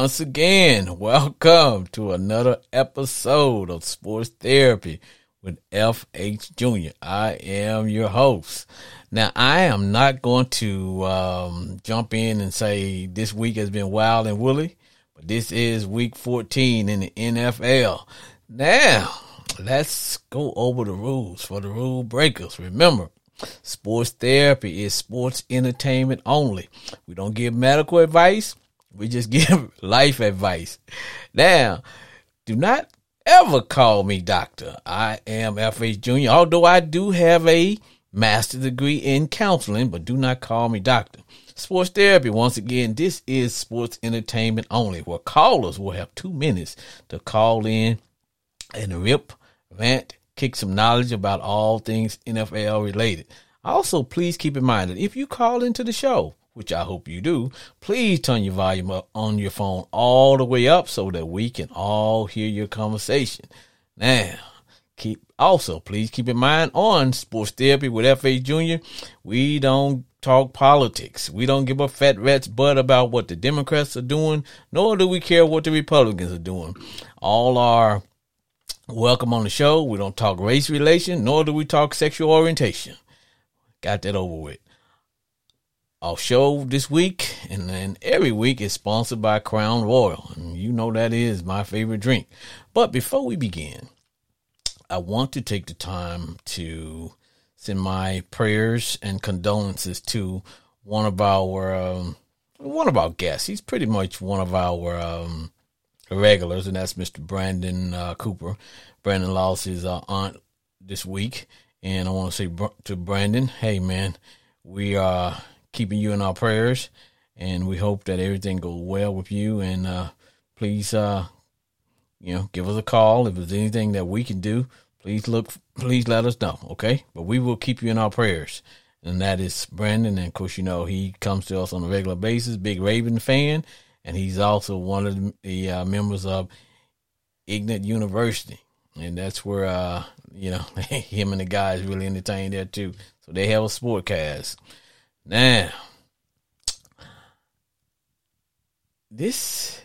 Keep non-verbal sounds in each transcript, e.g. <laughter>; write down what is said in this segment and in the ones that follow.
Once again, welcome to another episode of Sports Therapy with FH Jr. I am your host. Now, I am not going to um, jump in and say this week has been wild and woolly, but this is week 14 in the NFL. Now, let's go over the rules for the rule breakers. Remember, sports therapy is sports entertainment only. We don't give medical advice. We just <laughs> give life advice. Now, do not ever call me doctor. I am FH Jr., although I do have a master's degree in counseling, but do not call me doctor. Sports therapy, once again, this is sports entertainment only, where callers will have two minutes to call in and rip, rant, kick some knowledge about all things NFL related. Also, please keep in mind that if you call into the show, which I hope you do, please turn your volume up on your phone all the way up so that we can all hear your conversation. Now, keep also please keep in mind on Sports Therapy with FH Jr. We don't talk politics. We don't give a fat rat's butt about what the Democrats are doing, nor do we care what the Republicans are doing. All are welcome on the show. We don't talk race relation, nor do we talk sexual orientation. Got that over with. Our show this week and then every week is sponsored by Crown Royal. And you know that is my favorite drink. But before we begin, I want to take the time to send my prayers and condolences to one of our um, one of our guests. He's pretty much one of our um, regulars, and that's Mr. Brandon uh, Cooper. Brandon lost his uh, aunt this week, and I want to say to Brandon, hey man, we are keeping you in our prayers, and we hope that everything goes well with you. And uh, please, uh, you know, give us a call if there's anything that we can do. Please look, please let us know, okay? But we will keep you in our prayers. And that is Brandon, and of course, you know he comes to us on a regular basis. Big Raven fan, and he's also one of the uh, members of Ignat University, and that's where uh, you know <laughs> him and the guys really entertain there too. So they have a sport cast. Now, this,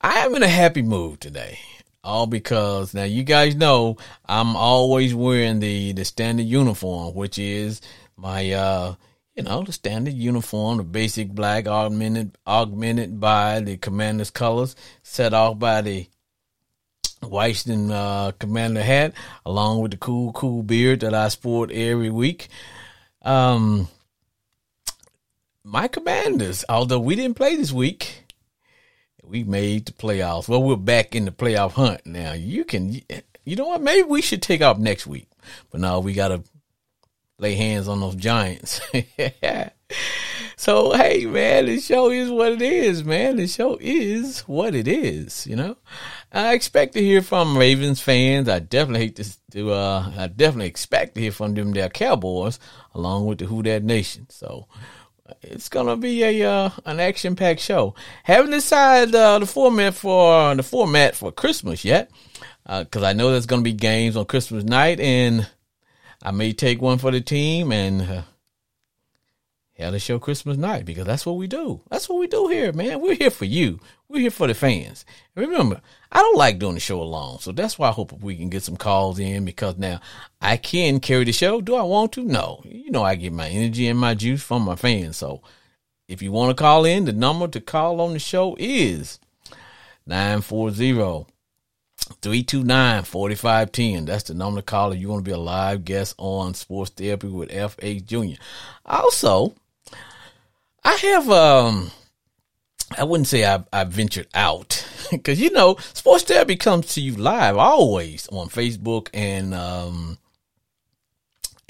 I am in a happy mood today. All because now you guys know I'm always wearing the, the standard uniform, which is my, uh, you know, the standard uniform, the basic black augmented, augmented by the commander's colors, set off by the Washington uh, commander hat, along with the cool, cool beard that I sport every week. Um, my commanders, although we didn't play this week, we made the playoffs. Well, we're back in the playoff hunt now. You can, you know what? Maybe we should take off next week. But now we got to lay hands on those giants. <laughs> so, hey, man, the show is what it is, man. The show is what it is, you know? I expect to hear from Ravens fans. I definitely hate to, to uh, I definitely expect to hear from them, their Cowboys, along with the Who That Nation. So, it's gonna be a uh, an action packed show. Haven't decided uh, the format for the format for Christmas yet, because uh, I know there's gonna be games on Christmas night, and I may take one for the team and have the show Christmas night because that's what we do. That's what we do here, man. We're here for you. We're here for the fans. remember, I don't like doing the show alone, so that's why I hope we can get some calls in because now I can carry the show. Do I want to? No. You know, I get my energy and my juice from my fans. So if you want to call in, the number to call on the show is 940 329 4510. That's the number to call if you want to be a live guest on Sports Therapy with FH Jr. Also, I have um I wouldn't say I've, I've ventured out <laughs> because you know sports therapy comes to you live always on Facebook and um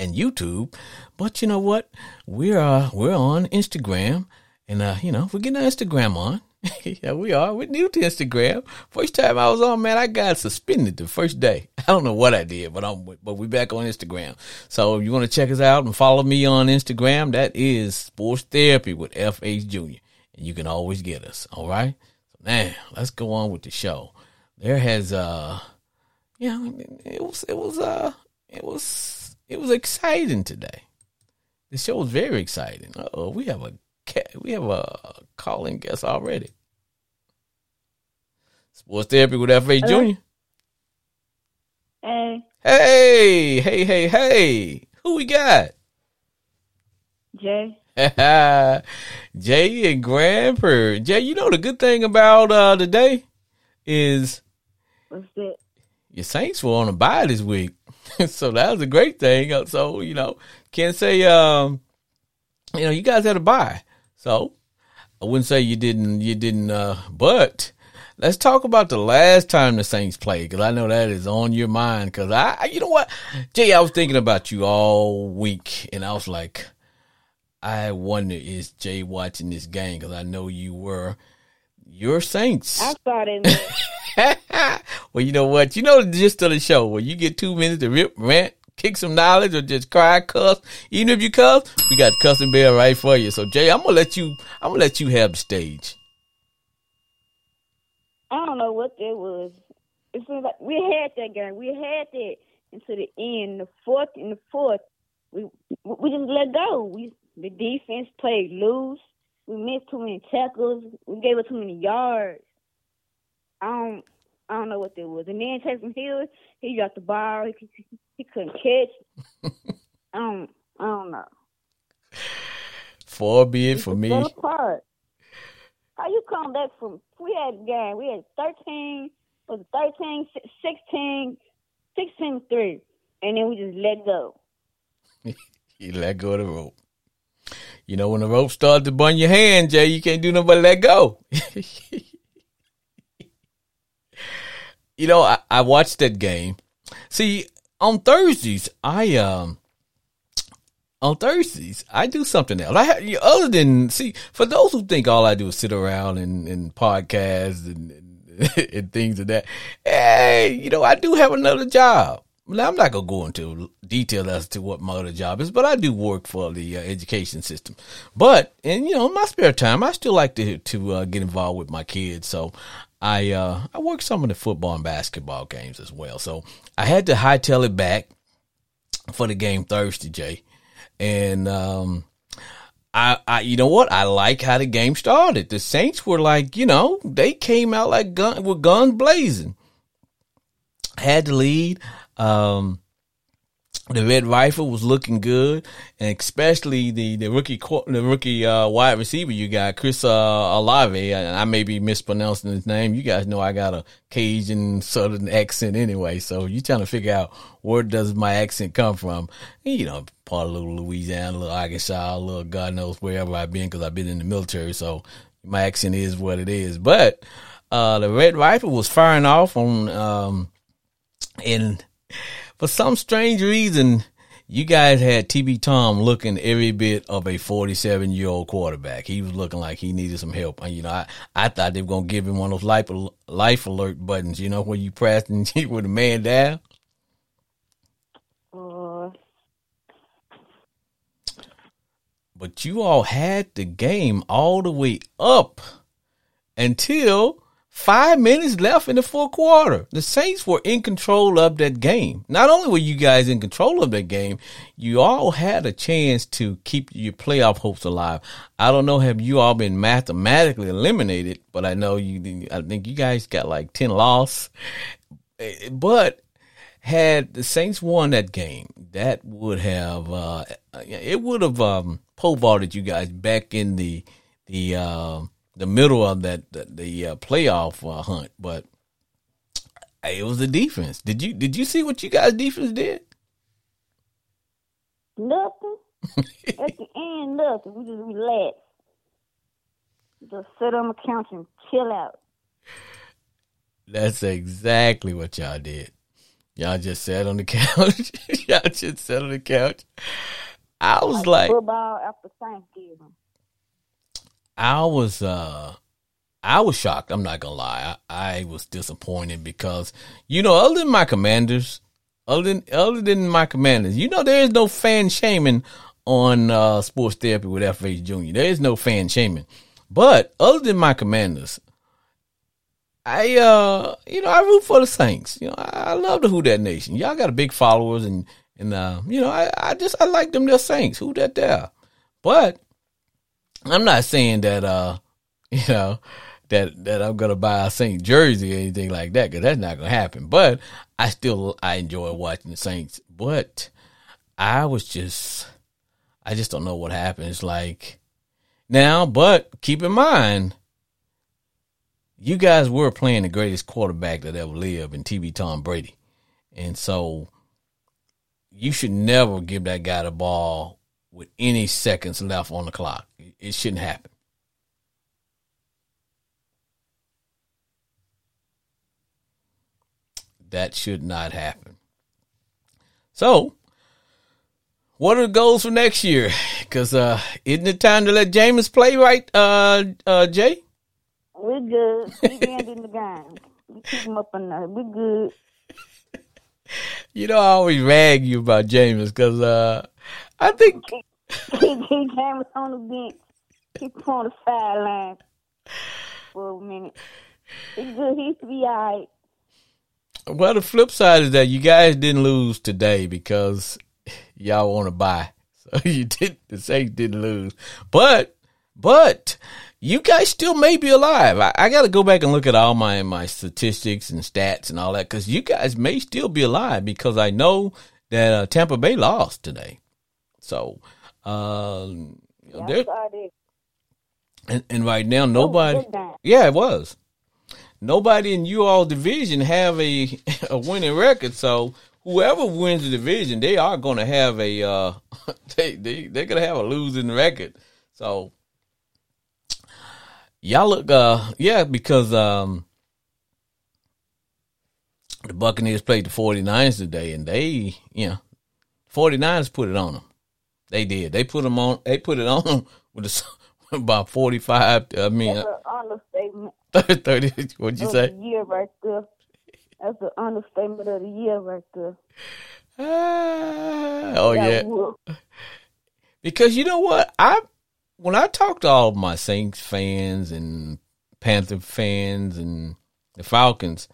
and YouTube, but you know what? We're uh, we're on Instagram, and uh, you know we're getting our Instagram on. <laughs> yeah, we are. We're new to Instagram. First time I was on, man, I got suspended the first day. <laughs> I don't know what I did, but I'm but we back on Instagram. So if you want to check us out and follow me on Instagram, that is Sports Therapy with FH Jr. And you can always get us. All right. So now let's go on with the show. There has uh, yeah, it was it was uh, it was it was exciting today. The show was very exciting. Oh, we have a we have a calling guest already. Sports therapy with FH Junior. Hey. Hey, hey, hey, hey. Who we got? Jay. <laughs> Jay and Grandpa. Jay, you know the good thing about uh today is What's that? your Saints were on a bye this week. <laughs> so that was a great thing. So, you know, can't say um you know, you guys had a bye. So I wouldn't say you didn't you didn't uh but let's talk about the last time the Saints played because I know that is on your mind because I, you know what Jay I was thinking about you all week and I was like I wonder is Jay watching this game because I know you were your Saints. I saw that. <laughs> well, you know what? You know the gist of the show where you get two minutes to rip, rant, kick some knowledge, or just cry, cuss. Even if you cuss, we got cussing bell right for you. So Jay, I'm gonna let you. I'm gonna let you have the stage. I don't know what that was. It seems like we had that game. We had that until the end, the fourth and the fourth. We we just let go. We the defense played loose. We missed too many tackles. We gave up too many yards. Don't I don't know what that was. And then Taysom Hill, he dropped the ball. He, he, couldn't catch. I <laughs> don't um, I don't know. Far be it for me. Apart. How you come back from? We had a game. We had 13, was it 13, 16, 16 3. And then we just let go. <laughs> You let go of the rope. You know when the rope starts to burn your hand, Jay, you can't do nothing but let go. <laughs> you know, I, I watched that game. See, on Thursdays, I um on Thursdays, I do something else. I have, other than see for those who think all I do is sit around and, and podcast and, and, <laughs> and things of that. Hey, you know, I do have another job. I'm not gonna go into detail as to what my other job is, but I do work for the uh, education system. But and you know, in my spare time, I still like to to uh, get involved with my kids. So I uh, I work some of the football and basketball games as well. So I had to hightail it back for the game Thursday, Jay. And um, I, I, you know what? I like how the game started. The Saints were like, you know, they came out like gun with guns blazing. Had the lead. Um, the red rifle was looking good, and especially the the rookie the rookie uh, wide receiver you got Chris uh, Olave. I, I may be mispronouncing his name. You guys know I got a Cajun Southern accent anyway, so you're trying to figure out where does my accent come from? You know, part of little Louisiana, little Arkansas, little God knows wherever I've been because I've been in the military, so my accent is what it is. But uh, the red rifle was firing off on um, and <laughs> for some strange reason, you guys had TB Tom looking every bit of a 47 year old quarterback. He was looking like he needed some help. And, you know, I, I thought they were going to give him one of those life, life alert buttons, you know, where you press and <laughs> he with a man down. Uh, But you all had the game all the way up until Five minutes left in the fourth quarter. The Saints were in control of that game. Not only were you guys in control of that game, you all had a chance to keep your playoff hopes alive. I don't know have you all been mathematically eliminated, but I know you. I think you guys got like ten loss. But had the Saints won that game, that would have uh, it would have um, pole vaulted you guys back in the the. Uh, the middle of that the, the uh, playoff uh, hunt, but it was the defense. Did you did you see what you guys defense did? Nothing. <laughs> At the end, nothing. We just relax. Just sit on the couch and chill out. That's exactly what y'all did. Y'all just sat on the <laughs> couch. y'all just sat on the couch. I was like, like football after Thanksgiving. I was uh I was shocked. I'm not gonna lie. I, I, was disappointed because you know, other than my commanders, other than other than my commanders, you know, there is no fan shaming on uh, sports therapy with FH Junior. There is no fan shaming, but other than my commanders, I uh you know I root for the Saints. You know, I, I love the Who That Nation. Y'all got a big followers and and uh you know I I just I like them. They're Saints. Who that there, but I'm not saying that uh <laughs> you know that that I'm gonna buy a Saint jersey or anything like that because that's not gonna happen. But I still I enjoy watching the Saints. But I was just I just don't know what happens like now, but keep in mind, you guys were playing the greatest quarterback that ever lived in TB Tom Brady, and so you should never give that guy the ball with any seconds left on the clock. It shouldn't happen. That should not happen. So, what are the goals for next year? Because uh, isn't it time to let Jameis play, right, uh, uh, Jay? We're good. Keep ending the game. We keep him up that. We're good. <laughs> You know, I always rag you about Jameis because uh, I think He James on the bench. Put on the sideline for a minute. He's good. He used to be all right. Well, the flip side is that you guys didn't lose today because y'all want to buy. <laughs> So you did the Saints didn't lose, but but you guys still may be alive. I, I got to go back and look at all my my statistics and stats and all that because you guys may still be alive because I know that uh, Tampa Bay lost today. So um, Yeah, they're- I saw that. And, and right now nobody. game. Yeah, it was. Nobody in you all division have a <laughs> a winning record. So whoever wins the division, they are going to have a uh, <laughs> they they they're going to have a losing record. So y'all look uh yeah because um the Buccaneers played the 49ers today and they you know 49ers put it on them. They did. They put them on they put it <laughs> on them with a, <laughs> about 45 I mean That's an understatement <laughs> 30 what'd you of say? the year right there. That's the understatement of the year right there. Ah, oh yeah. Because you know what? I when I talk to all of my Saints fans and Panther fans and the Falcons,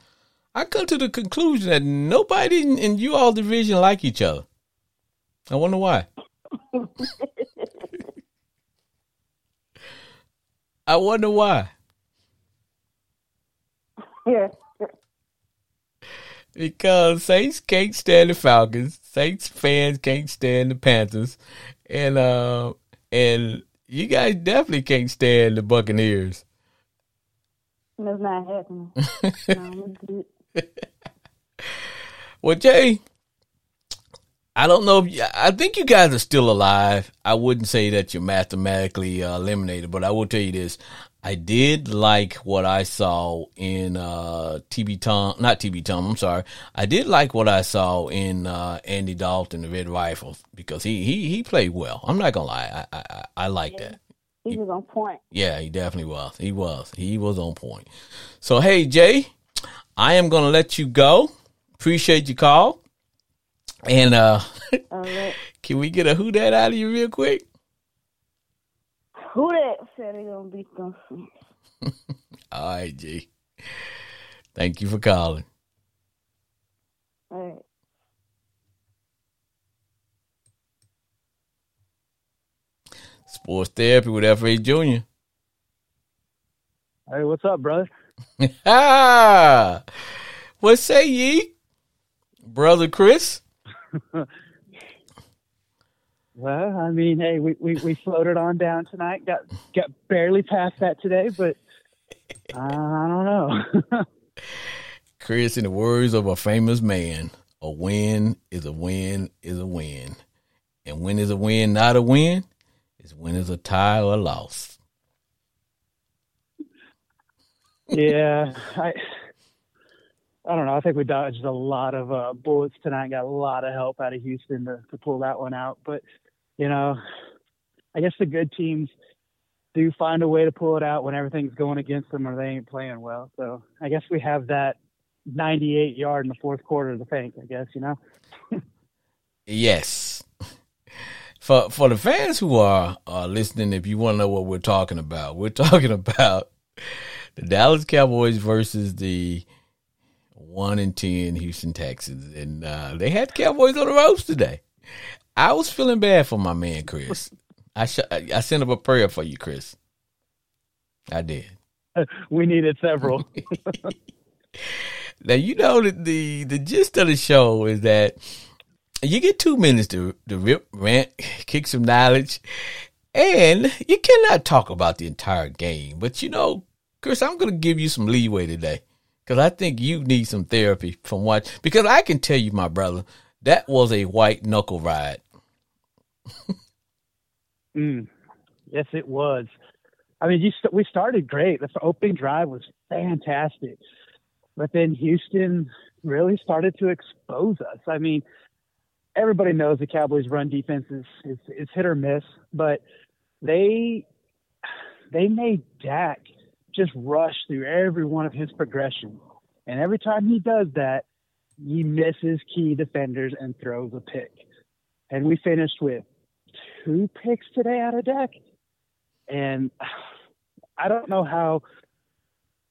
I come to the conclusion that nobody in, in you all division like each other. I wonder why. <laughs> I wonder why. Yeah. Because Saints can't stand the Falcons, Saints fans can't stand the Panthers, and uh and you guys definitely can't stand the Buccaneers. That's not happening. <laughs> no. Well, Jay, I don't know if you, I think you guys are still alive. I wouldn't say that you're mathematically uh, eliminated, but I will tell you this: I did like what I saw in uh, TB Tom, not TB Tom. I'm sorry. I did like what I saw in uh, Andy Dalton, the Red Rifles, because he he he played well. I'm not gonna lie, I I, I, I like that. He was on point. Yeah, he definitely was. He was. He was on point. So hey, Jay, I am gonna let you go. Appreciate your call. And uh All right. <laughs> can we get a who that out of you real quick? Who that said they gonna beat them? <laughs> All right, G. Thank you for calling. All right. Sports therapy with FH Jr. Hey, what's up, brother? <laughs> Ah, what say ye, brother Chris? <laughs> Well, I mean, hey, we, we, we floated on down tonight. Got got barely past that today, but uh, I don't know. <laughs> Chris, in the words of a famous man, a win is a win is a win. And when is a win not a win? Is when is a tie or a loss. yeah, I I don't know. I think we dodged a lot of uh, bullets tonight. Got a lot of help out of Houston to, to pull that one out. But you know, I guess the good teams do find a way to pull it out when everything's going against them or they ain't playing well. So I guess we have that 98 yard in the fourth quarter to thank. I guess you know. <laughs> Yes. For for the fans who are uh, listening, if you want to know what we're talking about, we're <laughs> talking about the Dallas Cowboys versus the one and ten Houston Texans, and uh, they had Cowboys on the ropes today. I was feeling bad for my man Chris. I sh- I sent up a prayer for you, Chris. I did. <laughs> we needed several. <laughs> <laughs> now you know that the the gist of the show is that you get two minutes to to rip, rant, kick some knowledge, and you cannot talk about the entire game. But you know, Chris, I'm going to give you some leeway today because I think you need some therapy from what. Because I can tell you, my brother, that was a white knuckle ride. <laughs> mm, yes, it was. I mean, st- we started great. The opening drive was fantastic, but then Houston really started to expose us. I mean, everybody knows the Cowboys' run defense is, is, is hit or miss, but they they made Dak just rush through every one of his progressions, and every time he does that, he misses key defenders and throws a pick. And we finished with two picks today out of Dak. and <sighs> I don't know how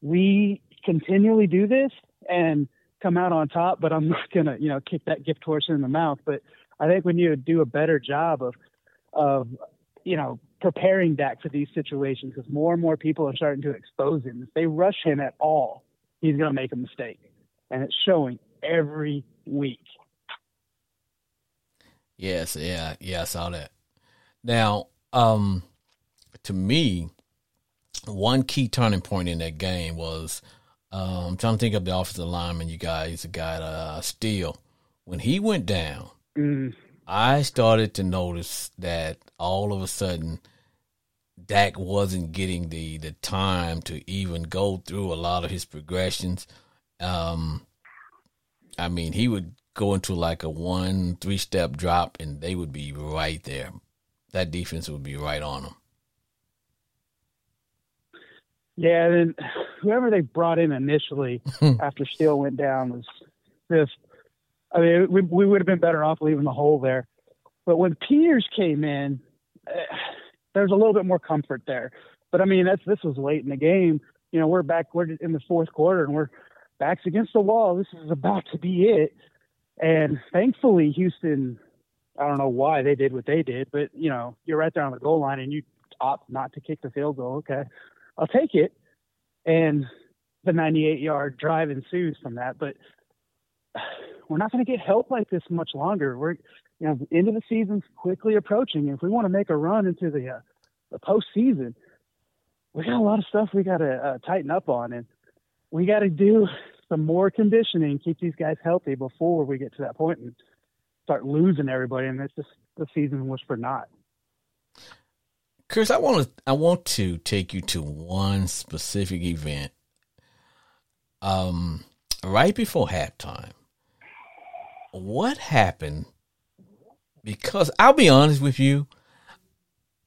we continually do this and come out on top, but I'm <laughs> not gonna, you know, kick that gift horse in the mouth. But I think we need to do a better job of, of, you know, preparing Dak for these situations because more and more people are starting to expose him. If they rush him at all, he's gonna make a mistake, and it's showing every week. Yes, yeah, yeah, I saw that. Now, um, to me, one key turning point in that game was um, I'm trying to think of the offensive lineman you guys the guy uh, Steele. When he went down, mm. I started to notice that all of a sudden Dak wasn't getting the the time to even go through a lot of his progressions. Um, I mean, he would go into like a one three step drop, and they would be right there. That defense would be right on him. Yeah, then whoever they brought in initially <laughs> after Steele went down was just. I mean, we we would have been better off leaving the hole there. But when Peters came in, uh, there's a little bit more comfort there. But I mean, that's this was late in the game. You know, we're back. We're in the fourth quarter, and we're backs against the wall. This is about to be it. And thankfully, Houston. I don't know why they did what they did, but you know, you're right there on the goal line, and you opt not to kick the field goal. Okay, I'll take it. And the 98 yard drive ensues from that. But <sighs> we're not going to get help like this much longer. We're, you know, the end of the season's quickly approaching. If we want to make a run into the, uh, the postseason, we got a lot of stuff we got to uh, tighten up on. And we got to do some more conditioning, keep these guys healthy before we get to that point and start losing everybody. And it's just the season was for naught. Chris, I want to I want to take you to one specific event. Um, right before halftime, what happened? Because I'll be honest with you,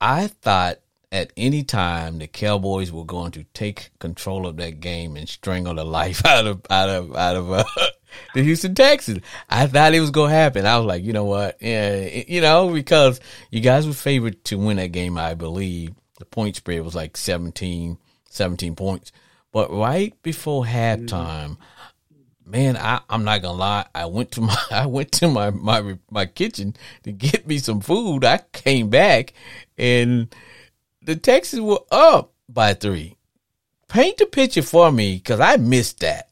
I thought at any time the Cowboys were going to take control of that game and strangle the life <laughs> out of out of out of uh, <laughs> the Houston Texans. I thought it was going to happen. I was like, you know what? Yeah, you know, because you guys were favored to win that game, I believe. The point spread was like 17, 17 points. But right before halftime, man, I, I'm not gonna lie. I went to <laughs> my I went to my, my my kitchen to get me some food. I came back and the Texans were up by three. Paint the picture for me because I missed that.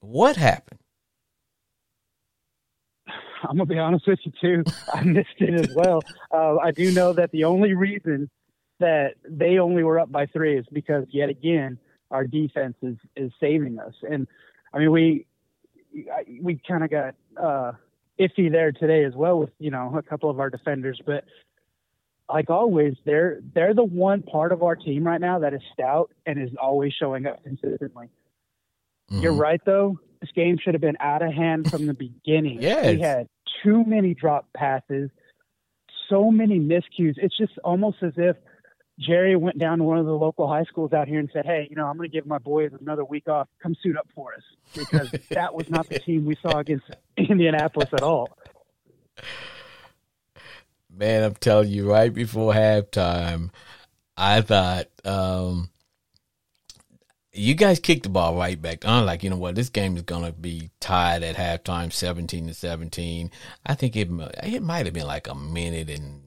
What happened? <laughs> I'm gonna be honest with you too. I missed it as well. Uh, I do know that the only reason that they only were up by three is because yet again our defense is is saving us. And I mean we we kind of got uh, iffy there today as well with you know a couple of our defenders, but like always, they're they're the one part of our team right now that is stout and is always showing up consistently. Mm-hmm. You're right though. This game should have been out of hand from the beginning. <laughs> Yeah, we had too many drop passes, so many miscues. It's just almost as if Jerry went down to one of the local high schools out here and said, "Hey, you know, I'm going to give my boys another week off. Come suit up for us," because <laughs> that was not the team we saw against Indianapolis at all. Man, I'm telling you, right before halftime, I thought um, you guys kicked the ball right back. I'm like, you know what, this game is gonna be tied at halftime, 17 to 17. I think it it might have been like a minute and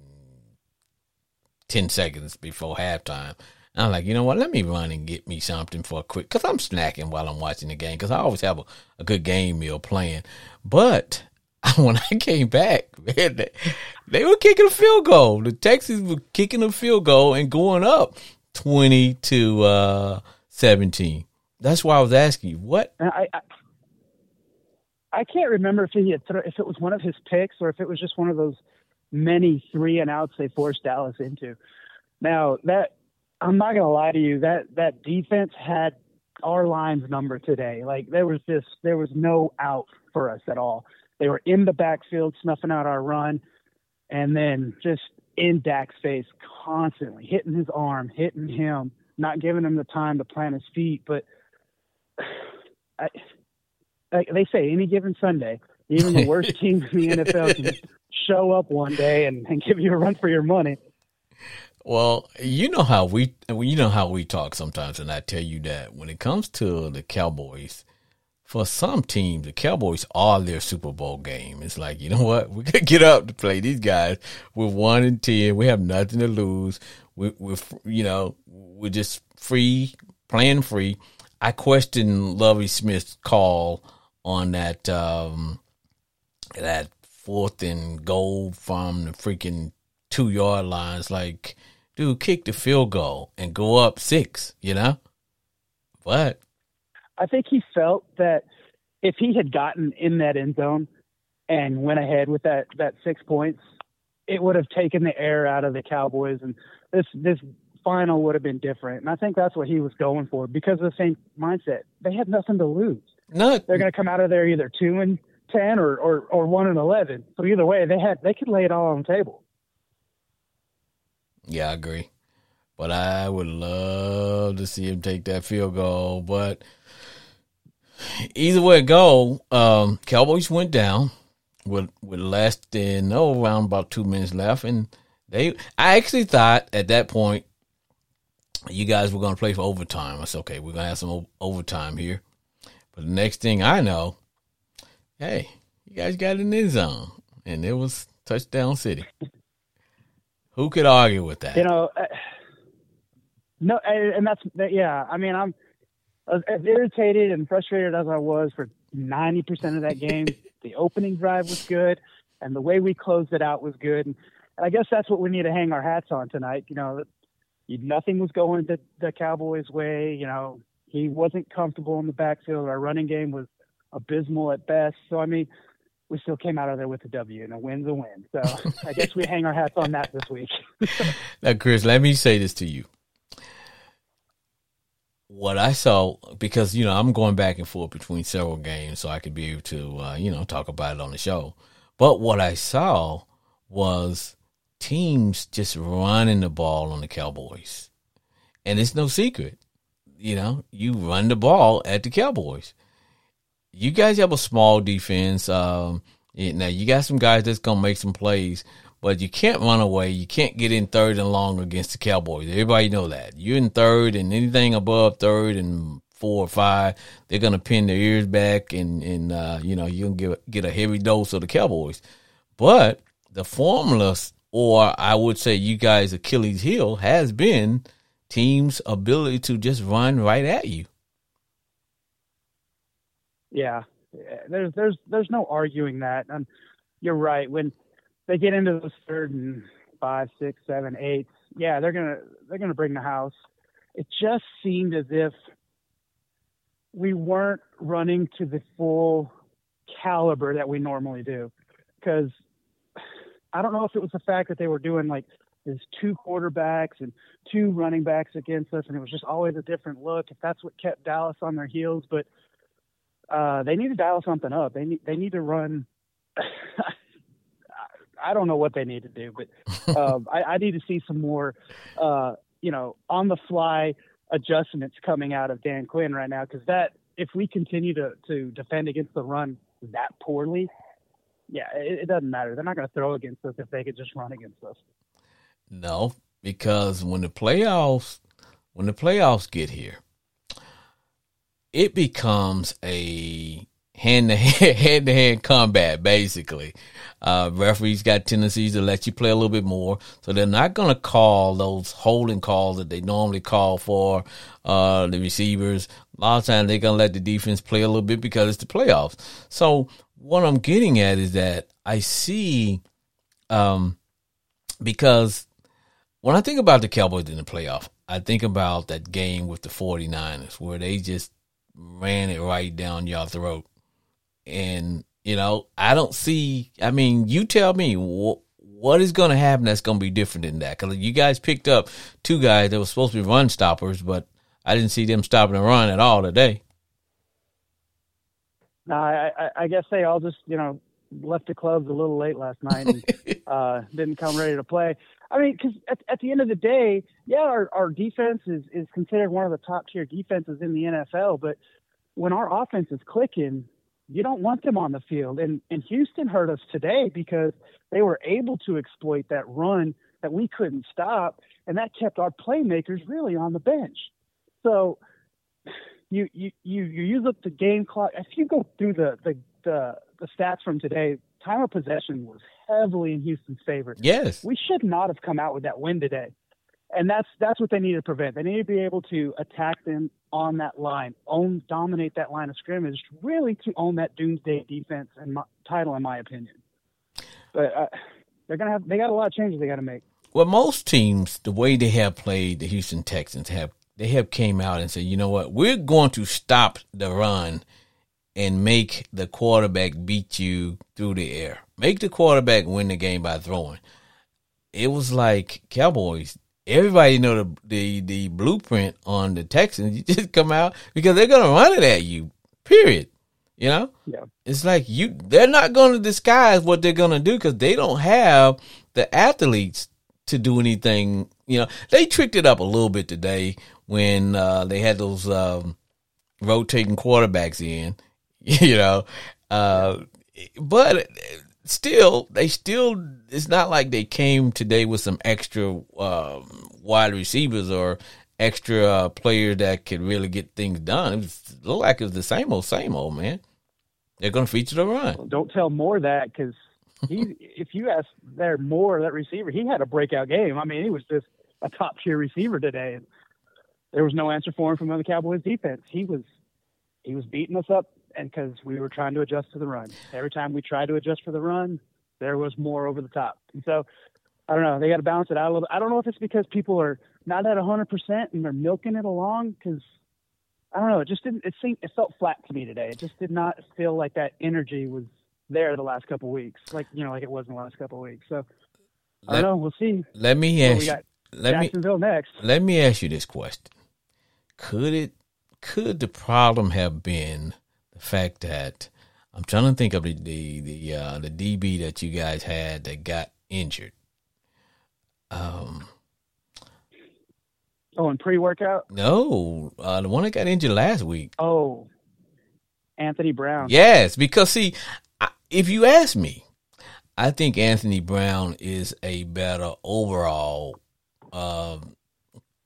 ten seconds before halftime. And I'm like, you know what? Let me run and get me something for a quick, because I'm snacking while I'm watching the game, because I always have a, a good game meal playing. But <laughs> when I came back, <laughs> man, they, they were kicking a field goal. The Texans were kicking a field goal and going up twenty to uh, seventeen. That's why I was asking you what. I, I I can't remember if he had if it was one of his picks or if it was just one of those many three and outs they forced Dallas into. Now that I'm not gonna lie to you, that that defense had our line's number today. Like there was just there was no out for us at all. They were in the backfield snuffing out our run, and then just in Dak's face constantly hitting his arm, hitting him, not giving him the time to plant his feet. But <sighs> I, like they say, any given Sunday, even the worst <laughs> team in the NFL can show up one day and, and give you a run for your money. Well, you know how we you know how we talk sometimes, and I tell you that when it comes to the Cowboys, for some teams, the Cowboys are their Super Bowl game. It's like you know what, <laughs> we could get up to play these guys. We're one and ten. We have nothing to lose. We, we're you know we're just free playing free. I question Lovie Smith's call on that um, that fourth and goal from the freaking two yard lines. Like, dude, kick the field goal and go up six, you know? But I think he felt that if he had gotten in that end zone and went ahead with that, that six points, it would have taken the air out of the Cowboys and this this final would have been different. And I think that's what he was going for because of the same mindset. They had nothing to lose. No, they're going to come out of there either two and ten or, or, or one and eleven. So either way, they had they could lay it all on the table. Yeah, I agree. But I would love to see him take that field goal. But either way it go, um, Cowboys went down with with less than oh around about two minutes left, and they. I actually thought at that point you guys were going to play for overtime. I said, okay, we're going to have some overtime here. But the next thing I know, hey, you guys got an the zone, and it was touchdown city. Who could argue with that? You know, uh, no, and that's yeah. I mean, I'm as irritated and frustrated as I was for ninety percent of that game. <laughs> the opening drive was good, and the way we closed it out was good. And I guess that's what we need to hang our hats on tonight. You know, nothing was going the, the Cowboys' way. You know, he wasn't comfortable in the backfield. Our running game was abysmal at best. So I mean, we still came out of there with a W, and a win's a win. So I guess we hang our hats on that this week. <laughs> now, Chris, let me say this to you. What I saw, because you know I'm going back and forth between several games, so I could be able to, uh, you know, talk about it on the show. But what I saw was teams just running the ball on the Cowboys. And it's no secret. You know, you run the ball at the Cowboys. You guys have a small defense. Um, now you got some guys that's gonna make some plays, but you can't run away. You can't get in third and long against the Cowboys. Everybody know that. You're in third, and anything above third and four or five, they're gonna pin their ears back, and and uh, you know you're gonna get get a heavy dose of the Cowboys. But the formula or I would say you guys' Achilles heel has been teams' ability to just run right at you. Yeah, there's there's there's no arguing that, and you're right. When they get into those third and five, six, seven, eight, yeah, they're gonna they're gonna bring the house. It just seemed as if we weren't running to the full caliber that we normally do, because I don't know if it was the fact that they were doing like there's two quarterbacks and two running backs against us, and it was just always a different look. If that's what kept Dallas on their heels, but uh, they need to dial something up. They need they need to run. <laughs> I don't know what they need to do, but um, I, I, need to see some more, uh, you know, on the fly adjustments coming out of Dan Quinn right now. Because that, if we continue to to defend against the run that poorly, yeah, it, it doesn't matter. They're not going to throw against us if they could just run against us. No, because when the playoffs when the playoffs get here, it becomes a hand to hand, <laughs> hand to hand combat, basically. Uh, referees got tendencies to let you play a little bit more, so they're not going to call those holding calls that they normally call for uh, the receivers. A lot of times they're going to let the defense play a little bit because it's the playoffs. So what I'm getting at is that I see, um, because when I think about the Cowboys in the playoff, I think about that game with the 49ers where they just ran it right down your throat. And, you know, I don't see, I mean, you tell me what, what is going to happen that's going to be different than that? Because you guys picked up two guys that were supposed to be run stoppers, but I didn't see them stopping the run at all today. No, I, I, I guess they all just, you know, left the clubs a little late last night and <laughs> uh, didn't come ready to play. I mean, because at, at the end of the day, yeah, our, our defense is, is considered one of the top tier defenses in the NFL. But when our offense is clicking, you don't want them on the field. And, and Houston hurt us today because they were able to exploit that run that we couldn't stop. And that kept our playmakers really on the bench. So you, you, you, you use up the game clock. If you go through the, the, the, the stats from today, time of possession was heavily in Houston's favor. Yes. We should not have come out with that win today. And that's that's what they need to prevent. They need to be able to attack them on that line, own dominate that line of scrimmage, really to own that doomsday defense and my, title, in my opinion. But uh, they're gonna have they got a lot of changes they got to make. Well, most teams, the way they have played, the Houston Texans have they have came out and said, you know what, we're going to stop the run and make the quarterback beat you through the air. Make the quarterback win the game by throwing. It was like Cowboys. Everybody know the the, the blueprint on the Texans. <laughs> You just come out because they're gonna run it at you. Period. You know. Yeah. It's like you. They're not going to disguise what they're gonna do because they don't have the athletes to do anything. You know, they tricked it up a little bit today when uh, they had those um, rotating quarterbacks in <laughs> you know. Uh, but still, they still. It's not like they came today with some extra uh, wide receivers or extra uh, players that could really get things done. It, was, looked like it was the same old, same old man. They're going to feature the run. Well, don't tell more that because he. <laughs> if you ask there more that receiver, he had a breakout game. I mean, he was just a top tier receiver today. There was no answer for him from the Cowboys defense. He was he was beating us up and because we were trying to adjust to the run. Every time we tried to adjust for the run, there was more over the top. And so I don't know. They got to balance it out a little. I don't know if it's because people are not at 100% and they're milking it along because I don't know. It just didn't. It seemed. It felt flat to me today. It just did not feel like that energy was there the last couple of weeks, like you know, like it was in the last couple of weeks. So I don't know. We'll see. Let me ask. got Let me Jacksonville next. let me ask you this question: Could it? Could the problem have been the fact that I'm trying to think of the the the, uh, the DB that you guys had that got injured? Um, Oh, in pre-workout. no, uh, the one that got injured last week. Oh, Anthony Brown. Yes, because see, I- if you ask me, I think Anthony Brown is a better overall um,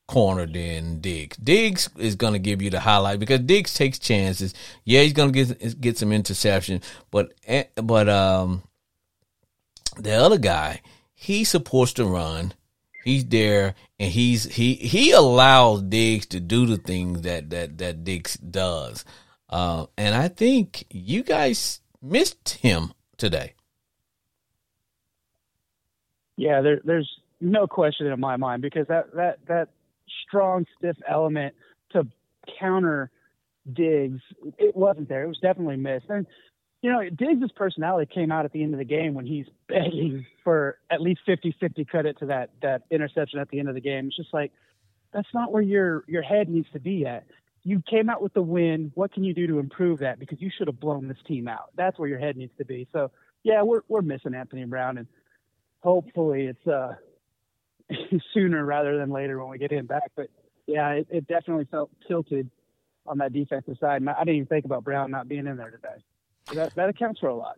corner than Diggs. Diggs is going to give you the highlight because Diggs takes chances. Yeah, he's going to get get some interception, but eh, but um, the other guy, he supports the run. He's there and he's he he allows Diggs to do the things that that that Diggs does. Uh, and I think you guys missed him today. Yeah, there, there's no question in my mind because that that that strong, stiff element to counter Diggs, it wasn't there. It was definitely missed. And you know, Diggs' personality came out at the end of the game when he's begging for at least 50-50 credit to that that interception at the end of the game. It's just like that's not where your your head needs to be at. You came out with the win. What can you do to improve that? Because you should have blown this team out. That's where your head needs to be. So yeah, we're we're missing Anthony Brown, and hopefully it's uh <laughs> sooner rather than later when we get him back. But yeah, it, it definitely felt tilted on that defensive side. I didn't even think about Brown not being in there today. That that accounts for a lot.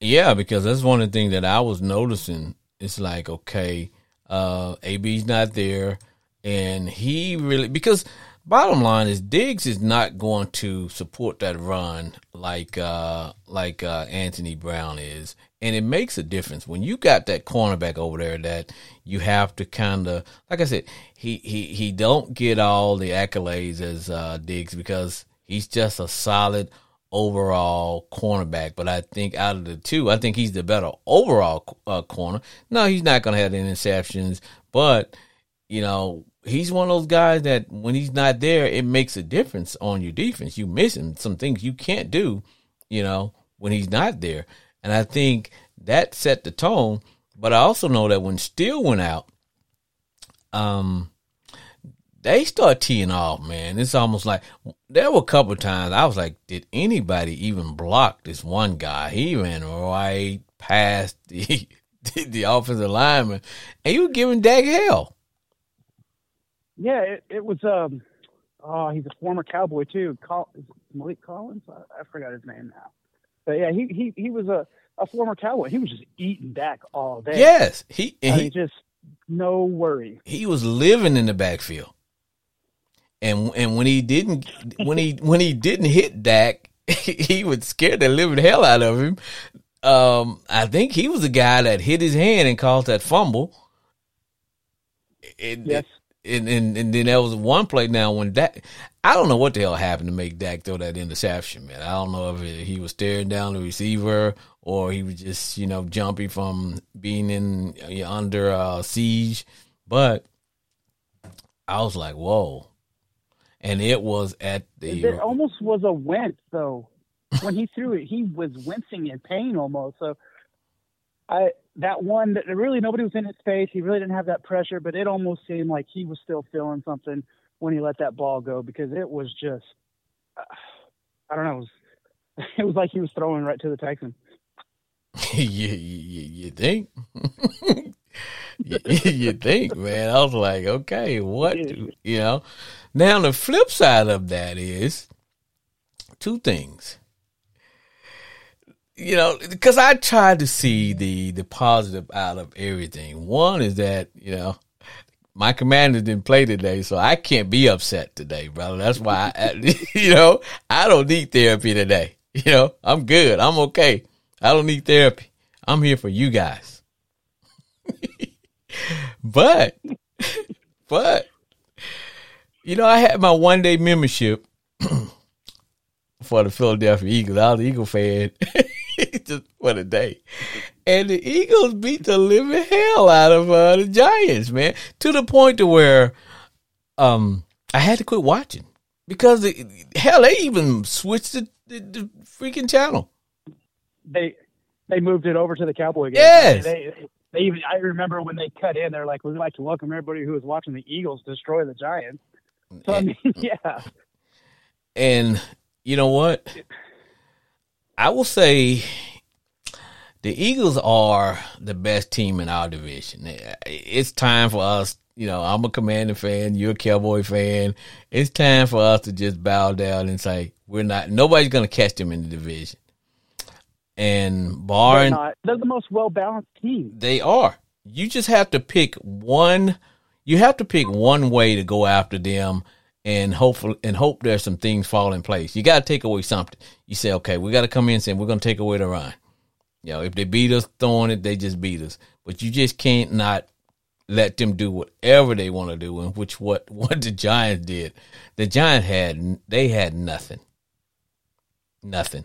Yeah, because that's one of the things that I was noticing. It's like, okay, uh, AB's not there, and he really because bottom line is Diggs is not going to support that run like uh, like uh, Anthony Brown is, and it makes a difference when you got that cornerback over there that you have to kind of like I said he he he don't get all the accolades as uh, Diggs because he's just a solid overall cornerback. But I think out of the two, I think he's the better overall uh, corner. No, he's not going to have the interceptions, but you know he's one of those guys that when he's not there, it makes a difference on your defense. You missing some things you can't do, you know, when he's not there. And I think that set the tone. But I also know that when Steele went out, um, they start teeing off, man. It's almost like there were a couple times I was like, did anybody even block this one guy? He ran right past the the, <laughs> the offensive lineman, and you were giving Dak hell. Yeah, it, it was. Um, oh, he's a former Cowboy too. Col- Maliek Collins. I, I forgot his name now. But yeah, he he he was a, a former Cowboy. He was just eating Dak all day. Yes, he I and mean, he just no worry. he was living in the backfield. And and when he didn't when he when he didn't hit Dak, <laughs> he would scare the living hell out of him. Um, I think he was the guy that hit his hand and caused that fumble. And, Yes. And, and and then there was one play now when Dak, I don't know what the hell happened to make Dak throw that interception, man. I don't know if it, he was staring down the receiver or he was just you know jumpy from being in uh, under uh, siege, but I was like, whoa. And it was at the It almost was a wince though. When he threw it, he was wincing in pain almost. So I that one that really nobody was in his face. He really didn't have that pressure, but it almost seemed like he was still feeling something when he let that ball go because it was just uh, I don't know. It was, <laughs> it was like he was throwing right to the Texan. <laughs> you, you, you think? <laughs> you, you think, man? I was like, okay, what? You know. Now the flip side of that is two things. You know, because I tried to see the the positive out of everything. One is that you know my commander didn't play today, so I can't be upset today, brother. That's why, I, <laughs> you know, I don't need therapy today. You know, I'm good. I'm okay. I don't need therapy. I'm here for you guys. <laughs> but, <laughs> but, you know, I had my one day membership <clears throat> for the Philadelphia Eagles. I was an Eagle fan <laughs> just for the day. And the Eagles beat the living hell out of uh, the Giants, man, to the point to where um, I had to quit watching because the, hell, they even switched the, the, the freaking channel. They they moved it over to the Cowboy game. Yes. They, they even I remember when they cut in, they're like, "We'd like to welcome everybody who was watching the Eagles destroy the Giants." So I mean, <laughs> yeah, And you know what? I will say the Eagles are the best team in our division. It's time for us. You know, I'm a Commander fan. You're a Cowboy fan. It's time for us to just bow down and say we're not. Nobody's going to catch them in the division. And they're barring. They're the most well balanced team. they are. You just have to pick one. You have to pick one way to go after them, and hopefully, and hope there's some things fall in place. You got to take away something. You say, okay, we got to come in and say we're going to take away the run. You know, if they beat us throwing it, they just beat us. But you just can't not let them do whatever they want to do, and which what <laughs> what the Giants did. The Giants had they had nothing, nothing.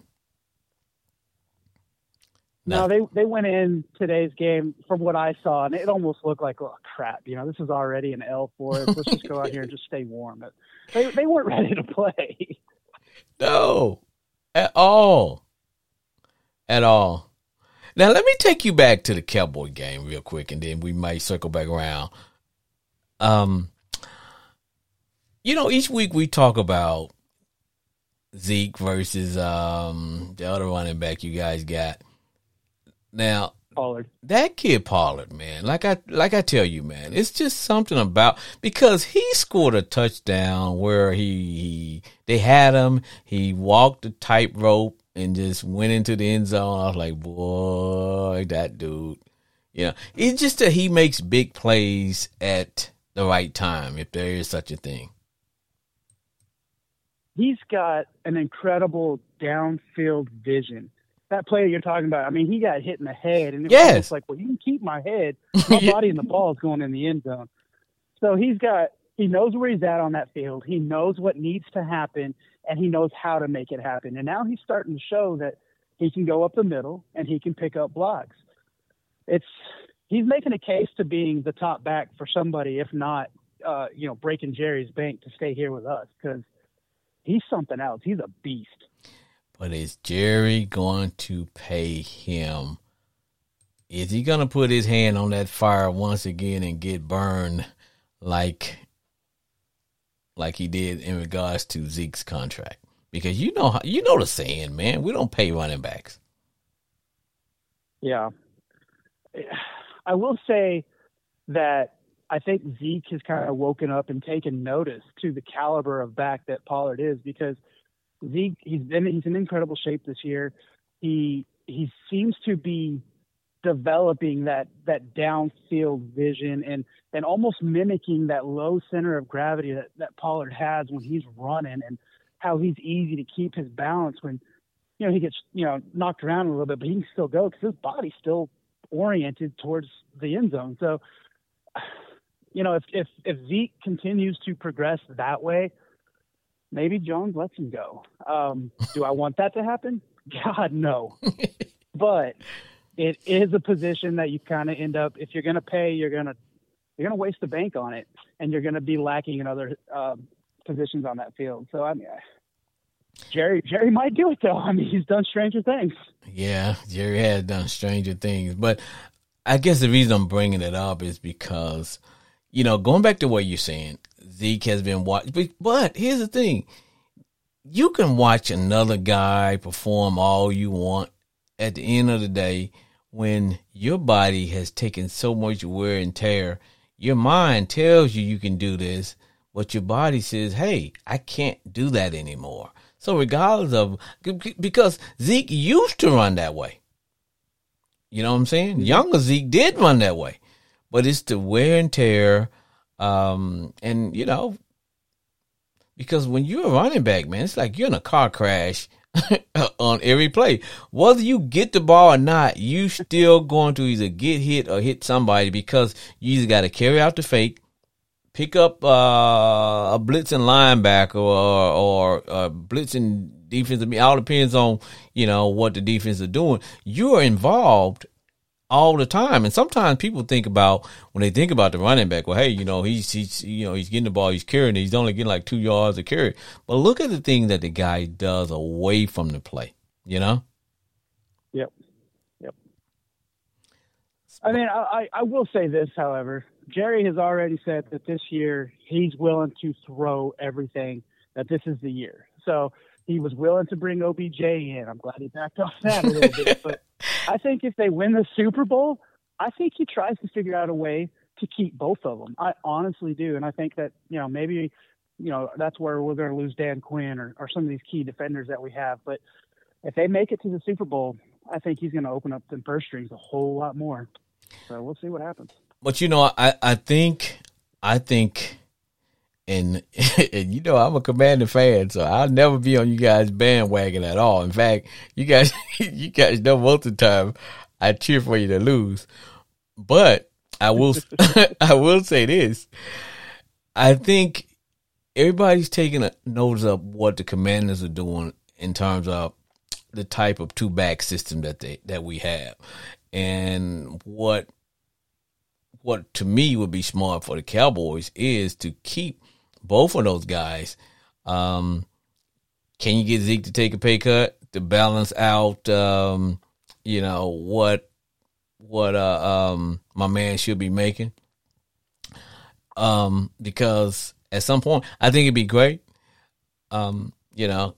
No, they they went in today's game from what I saw, and it almost looked like, oh crap, you know, this is already an L for us. Let's just go out here and just stay warm. But they they weren't ready to play. No, at all. At all. Now, let me take you back to the Cowboy game real quick, and then we might circle back around. Um, you know, each week we talk about Zeke versus um the other running back you guys got. Now, Pollard. that kid Pollard, man, like I like I tell you, man, it's just something about because he scored a touchdown where he, he they had him, he walked the tightrope and just went into the end zone. I was like, boy, that dude, you know, it's just that he makes big plays at the right time, if there is such a thing. he's got an incredible downfield vision. That player you're talking about, I mean, he got hit in the head, and it Yes. was like, well, you can keep my head, <laughs> my body and the ball is going in the end zone. So he's got, he knows where he's at on that field. He knows what needs to happen, and he knows how to make it happen. And now he's starting to show that he can go up the middle and he can pick up blocks. It's he's making a case to being the top back for somebody, if not, uh, you know, breaking Jerry's bank to stay here with us because he's something else. He's a beast. But is Jerry going to pay him? Is he going to put his hand on that fire once again and get burned like like he did in regards to Zeke's contract? Because you know you know the saying, man, we don't pay running backs. Yeah. I will say that I think Zeke has kind of woken up and taken notice to the caliber of back that Pollard is because Zeke he's been he's in incredible shape this year. He he seems to be developing that that downfield vision and and almost mimicking that low center of gravity that, that Pollard has when he's running and how he's easy to keep his balance when you know he gets you know knocked around a little bit but he can still go because his body's still oriented towards the end zone so you know if if if Zeke continues to progress that way maybe Jones lets him go. Um do I want that to happen? <laughs> God no. <laughs> But it is a position that you kind of end up if you're going to pay you're going to you're going to waste the bank on it and you're going to be lacking in other um, positions on that field. So i mean jerry jerry might do it though. I mean he's done stranger things. Yeah, Jerry has done stranger things, but I guess the reason I'm bringing it up is because, you know, going back to what you're saying, Zeke has been watched. But, but here's the thing: you can watch another guy perform all you want. At the end of the day, when your body has taken so much wear and tear, your mind tells you you can do this, but your body says, "Hey, I can't do that anymore." So regardless of because Zeke used to run that way. You know what I'm saying? Mm-hmm. Younger Zeke did run that way. But it's the wear and tear. Um, and you know, because when you're a running back, man, it's like you're in a car crash <laughs> on every play. Whether you get the ball or not, you still going to either get hit or hit somebody because you either got to carry out the fake, pick up uh, a blitzing linebacker or or blitzing defensive. It all depends on you know what the defense is doing. You are involved all the time, and sometimes people think about when they think about the running back. Well, hey, you know he's he's you know he's getting the ball, he's carrying it. He's only getting like two yards of carry. But look at the thing that the guy does away from the play. You know. Yep. Yep. I mean, I, I will say this, however. Jerry has already said that this year he's willing to throw everything, that this is the year. So he was willing to bring OBJ in. I'm glad he backed off that a little bit. But <laughs> I think if they win the Super Bowl, I think he tries to figure out a way to keep both of them. I honestly do. And I think that, you know, maybe, you know, that's where we're going to lose Dan Quinn or, or some of these key defenders that we have. But if they make it to the Super Bowl, I think he's going to open up the purse strings a whole lot more. So we'll see what happens. But you know, I, I think I think and, <laughs> and you know I'm a Commander fan, so I'll never be on you guys bandwagon at all. In fact, you guys <laughs> you guys know most of the time I cheer for you to lose. But I will <laughs> I will say this. I think everybody's taking a notice of what the commanders are doing in terms of the type of two back system that they that we have. And what what to me would be smart for the Cowboys is to keep both of those guys. Um, can you get Zeke to take a pay cut to balance out, um, you know what what uh, um, my man should be making? Um, because at some point, I think it'd be great. Um, you know,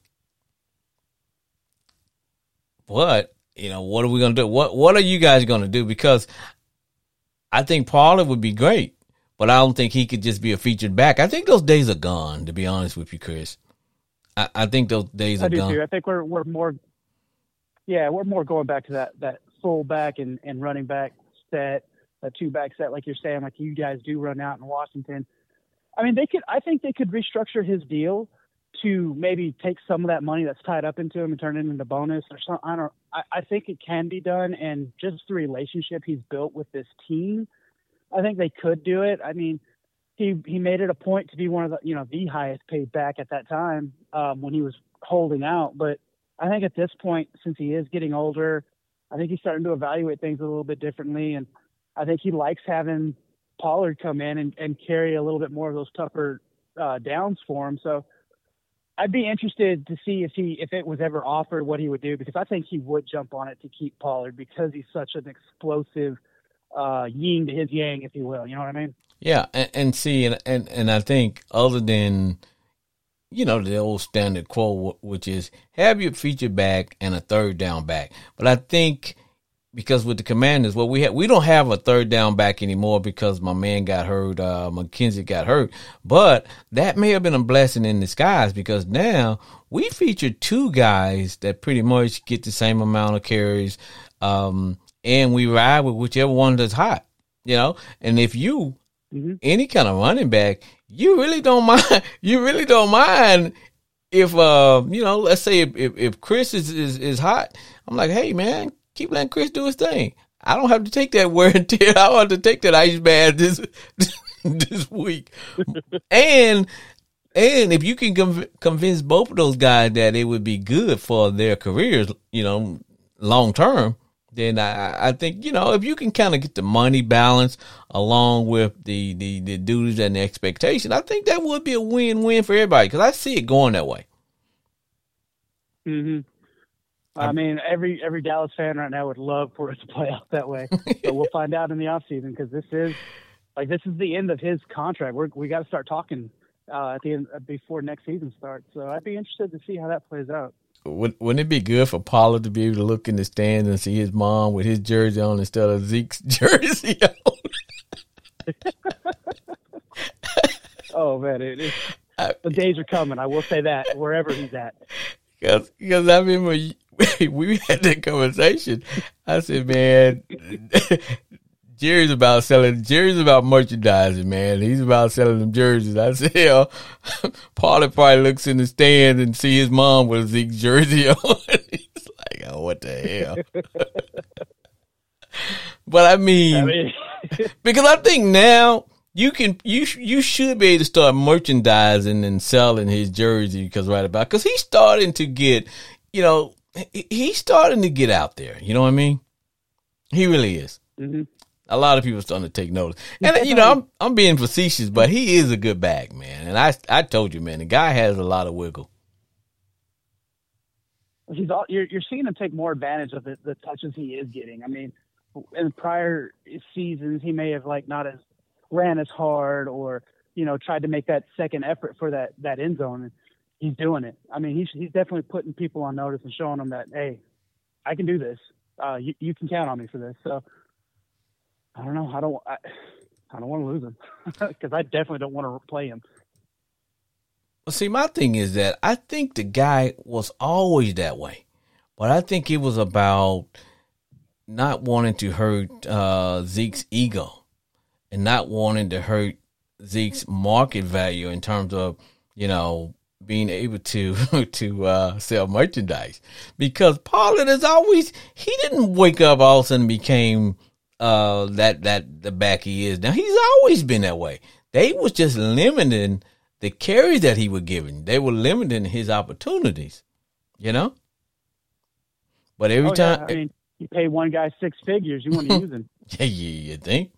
but you know, what are we gonna do? What What are you guys gonna do? Because I think Pollard would be great, but I don't think he could just be a featured back. I think those days are gone. To be honest with you, Chris, I, I think those days I are do gone. too. I think we're we're more, yeah, we're more going back to that that full back and, and running back set, a two back set, like you're saying, like you guys do run out in Washington. I mean, they could. I think they could restructure his deal to maybe take some of that money that's tied up into him and turn it into bonus or something. I don't. I, I think it can be done, and just the relationship he's built with this team, I think they could do it. I mean, he he made it a point to be one of the you know the highest paid back at that time um, when he was holding out. But I think at this point, since he is getting older, I think he's starting to evaluate things a little bit differently, and I think he likes having Pollard come in and, and carry a little bit more of those tougher uh, downs for him. So I'd be interested to see if he if it was ever offered what he would do because I think he would jump on it to keep Pollard because he's such an explosive uh, yin to his yang, if you will. You know what I mean? Yeah, and, and see, and, and and I think other than you know the old standard quote, which is have your feature back and a third down back, but I think because with the Commanders, well, we have we don't have a third down back anymore because my man got hurt, uh, McKissic got hurt. But that may have been a blessing in disguise because now we feature two guys that pretty much get the same amount of carries, um, and we ride with whichever one that's hot, you know. And if you mm-hmm. any kind of running back, you really don't <laughs> mind. You really don't mind if uh, you know, let's say if, if, if Chris is, is is hot. I'm like, hey man, keep letting Chris do his thing. I don't have to take that <laughs> wear and tear. I don't have to take that ice bath this <laughs> this week. and and if you can conv- convince both of those guys that it would be good for their careers, you know, long term, then I, I think you know if you can kind of get the money balance along with the, the the duties and the expectation, I think that would be a win win for everybody because I see it going that way. Hmm. I mean, every every Dallas fan right now would love for it to play out that way. <laughs> but we'll find out in the off season because this is like this is the end of his contract. We're, we got to start talking uh, at the end uh, before next season starts. So I'd be interested to see how that plays out. Wouldn't, wouldn't it be good for Pollard to be able to look in the stands and see his mom with his jersey on instead of Zeke's <laughs> jersey on? oh man, it, it, the days are coming. I will say that wherever he's at. Because because I remember <laughs> we had that conversation. I said, man, Jerry's about selling. Jerry's about merchandising, man. He's about selling them jerseys. I said, hell, <laughs> Paulie probably looks in the stands and see his mom with a Zeke jersey <laughs> on. He's like, oh, what the hell? <laughs> but I mean, I mean because I think now you can you you should be able to start merchandising and selling his jersey because right about because he's starting to get you know he's starting to get out there. You know what I mean? He really is. Mm-hmm. A lot of people starting to take notice, and you know, I'm I'm being facetious, but he is a good back, man. And I I told you, man, the guy has a lot of wiggle. He's all, you're you're seeing him take more advantage of the, the touches he is getting. I mean, in prior seasons, he may have like not as ran as hard or you know tried to make that second effort for that that end zone he's doing it. I mean, he's he's definitely putting people on notice and showing them that hey, I can do this. Uh, you you can count on me for this. So I don't know. I don't I, I don't want to lose him <laughs> because I definitely don't want to play him. Well, see, my thing is that I think the guy was always that way, but I think it was about not wanting to hurt uh, Zeke's ego and not wanting to hurt Zeke's market value in terms of you know being able to <laughs> to uh, sell merchandise because Pollard is always he didn't wake up all of a sudden became uh, that that the back he is now. He's always been that way. They was just limiting the carries that he was giving. They were limiting his opportunities. You know. But every oh, time, yeah. I mean, you pay one guy six figures, you want to <laughs> use him. yeah, you think?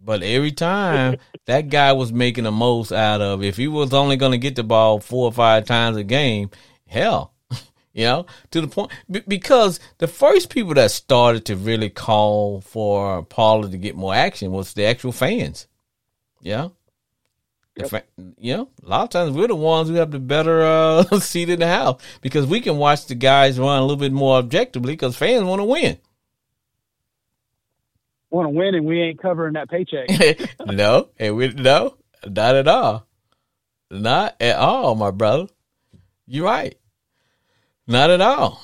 But every time that guy was making the most out of, if he was only going to get the ball four or five times a game, hell, you know, to the point because the first people that started to really call for Pollard to get more action was the actual fans. Yeah. Yep. you know, a lot of times we're the ones who have the better uh, <laughs> seat in the house because we can watch the guys run a little bit more objectively because fans want to win want to win and we ain't covering that paycheck. <laughs> no, and we no, not at all, not at all, my brother. You're right, not at all.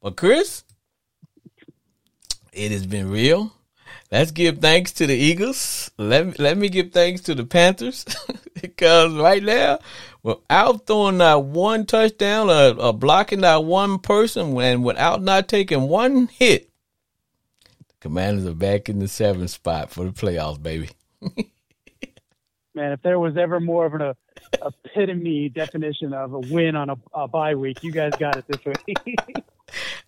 But Chris, it has been real. Let's give thanks to the Eagles. Let let me give thanks to the Panthers <laughs> because right now without throwing that one touchdown or, or blocking that one person, and without not taking one hit, the Commanders are back in the seventh spot for the playoffs, baby. <laughs> Man, if there was ever more of an uh, epitome definition of a win on a, a bye week, you guys got it this week. <laughs>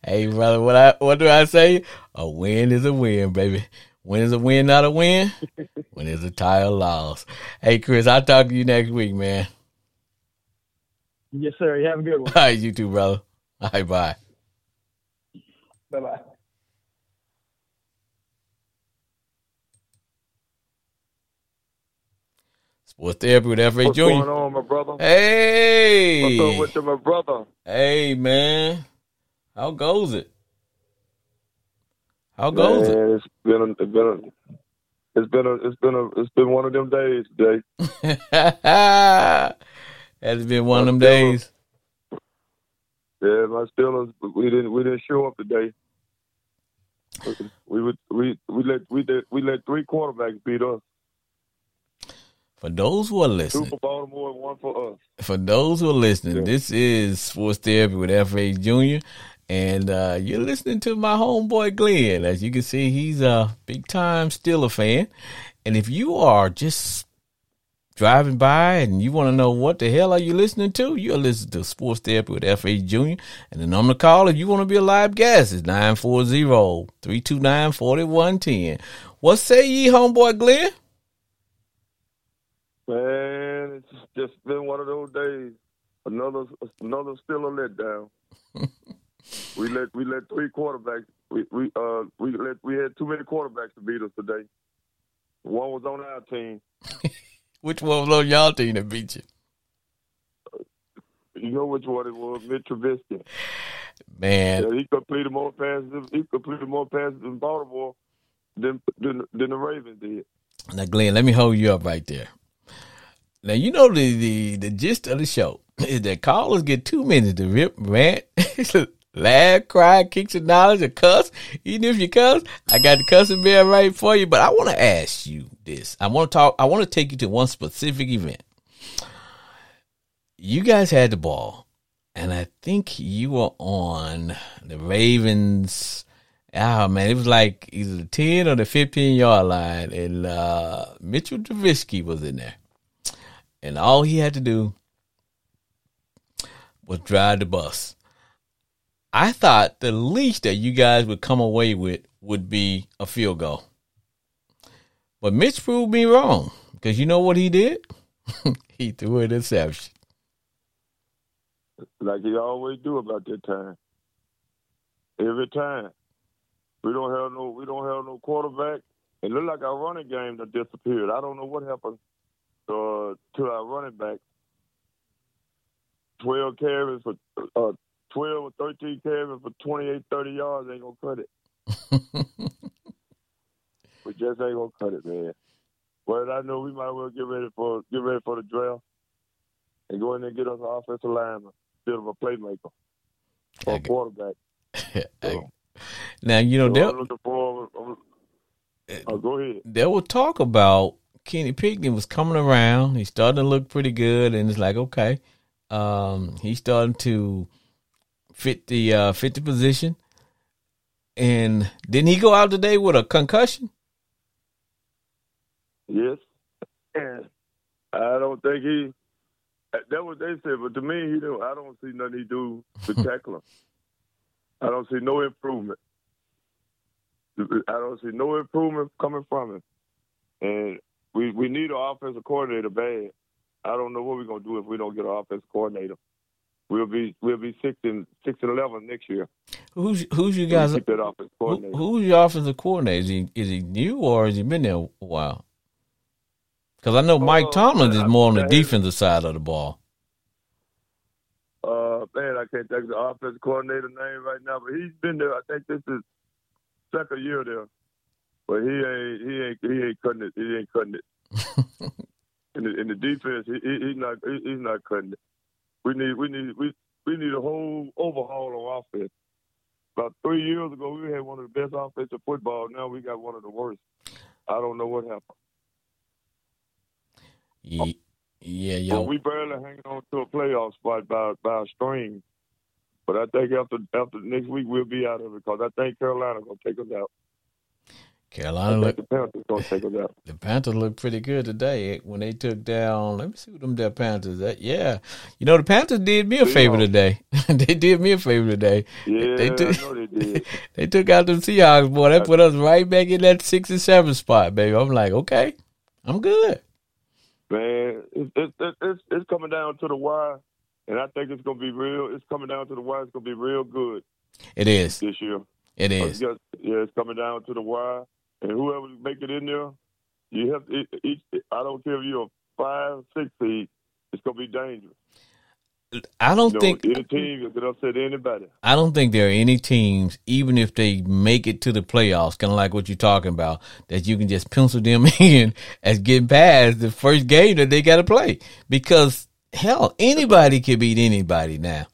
hey, brother, what I what do I say? A win is a win, baby. Win is a win, not a win. <laughs> when is a tie a loss. Hey, Chris, I'll talk to you next week, man. Yes, sir. You have a good one. <laughs> All right, you too, brother. All right, bye. Bye bye. Sports therapy with F.H. What's Jr. going on, my brother? Hey. What's up with you, my brother? Hey, man. How goes it? How goes Man, it's been a, it's been a, it's been a, it's been a, it's been one of them days today. it? <laughs> Has it been one of them days? Yeah, my Steelers, we didn't, we didn't show up today. <sighs> We would, we, we let, we did, we let three quarterbacks beat us. For those who are listening, Two for Baltimore and one for us. for those who are listening, Yeah. this is Sports Therapy with F.H. Jr. And uh, you're listening to my homeboy Glenn. As you can see, he's a big time Steeler fan. And if you are just driving by and you want to know what the hell are you listening to, you're listening to Sports Therapy with F.H. Jr. And the number to call if you want to be a live guest is 940-329-4110. What say ye, homeboy Glenn? Man, it's just been one of those days. Another, another still a letdown. <laughs> we let, we let three quarterbacks. We, we, uh, we let, we had too many quarterbacks to beat us today. One was on our team. <laughs> Which one was on y'all team that beat you? You know which one it was, Mitch Trubisky. Man, Yeah, he completed more passes. He completed more passes in Baltimore than than, than the Ravens did. Now, Glenn, let me hold you up right there. Now, you know the the, the gist of the show <laughs> is that callers get two minutes to rip, rant, <laughs> laugh, cry, kick some knowledge, or cuss. Even if you cuss, I got the cussing bell right for you. But I want to ask you this. I want to talk. I want to take you to one specific event. You guys had the ball, and I think you were on the Ravens. Ah man, it was like either the ten or the fifteen yard line, and uh, Mitchell Trubisky was in there, and all he had to do was drive the bus. I thought the least that you guys would come away with would be a field goal, but Mitch proved me wrong because you know what he did? <laughs> he threw an interception. Like he always do about that time. Every time. We don't have no we don't have no quarterback. It looked like our running game that disappeared. I don't know what happened uh, to our running back. Twelve carries for uh, twelve or thirteen carries for 28, 30 yards ain't gonna cut it. <laughs> We just ain't gonna cut it, man. But I know we might well get ready for get ready for the draft and go in there and get us an offensive lineman instead of a playmaker or a quarterback. <laughs> So, now you know so there, I'm looking forward. I'm, oh, go ahead. They will talk about Kenny Pickett was coming around. He's starting to look pretty good, and it's like okay, um, he's starting to fit the uh, fit the position. And didn't he go out today with a concussion? Yes. And I don't think he. That what they said, but to me, he don't. I don't see nothing he do spectacular. <laughs> I don't see no improvement. I don't see no improvement coming from him. And we we need an offensive coordinator bad. I don't know what we're gonna do if we don't get an offensive coordinator. We'll be we'll be six and six and eleven next year. Who's who's you guys? keep that offensive Who, who's your offensive coordinator? Is he is he new or has he been there a while? Because I know Mike Uh, Tomlin is more on the defensive side of the ball. Uh, man, I can't think of the offensive coordinator name right now, but he's been there. I think this is second year there, but he ain't he ain't he ain't cutting it. He ain't cutting it. <laughs> in the in the defense, he, he he's not he, he's not cutting it. We need we need we we need a whole overhaul on offense. About three years ago, we had one of the best offensive football. Now we got one of the worst. I don't know what happened. Yeah, Yeah, yo. we barely hanging on to a playoff spot by by a string. But I think after after next week we'll be out of it because I think Carolina gonna take us out. Carolina think look the Panthers gonna take us out. the Panthers looked pretty good today when they took down. Let me see what them there Panthers. That yeah, you know the Panthers did me a favor today. <laughs> they did me a favor today. Yeah, They took- I know they did. <laughs> They took out them Seahawks, boy. They put us right back in that six and seven spot, baby. I'm like, okay, I'm good. Man, it's it's it's it's, coming down to the wire, and I think it's gonna be real. It's coming down to the wire. It's gonna be real good It is. this year. It Uh, yes, Yeah, it's coming down to the wire, and whoever make it in there, you have to, each. I don't care if you're a five, six seed. It's gonna be dangerous. I don't You know, think any team can upset anybody. I don't think there are any teams, even if they make it to the playoffs, kind of like what you're talking about, that you can just pencil them <laughs> in as getting past the first game that they got to play. Because hell, anybody can beat anybody now.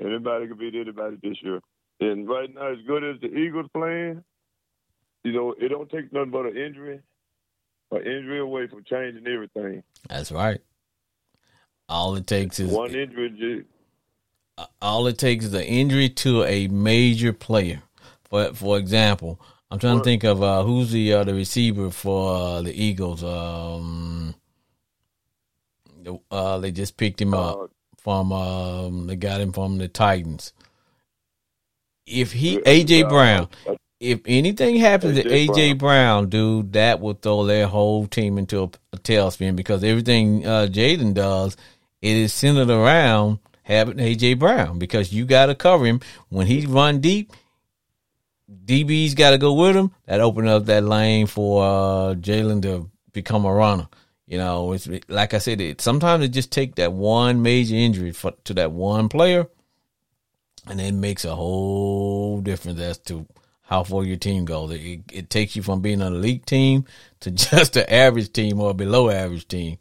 Anybody can beat anybody this year. And right now, as good as the Eagles playing, you know, it don't take nothing but an injury, an injury away from changing everything. That's right. All it takes is One injury, all it takes is an injury to a major player. For for example, I'm trying to think of uh, who's the uh, the receiver for uh, the Eagles. Um, uh, they just picked him up uh, from um, they got him from the Titans. If he AJ Brown, if anything happens to A.J. AJ Brown, dude, that will throw their whole team into a, a tailspin because everything uh, Jalen does, it is centered around having AJ Brown because you got to cover him when he run deep. DB's got to go with him. That open up that lane for uh, Jalen to become a runner. You know, it's like I said. It, sometimes it just take that one major injury for, to that one player, and it makes a whole difference as to how far your team goes. It, it takes you from being an elite team to <laughs> just an average team or below average team.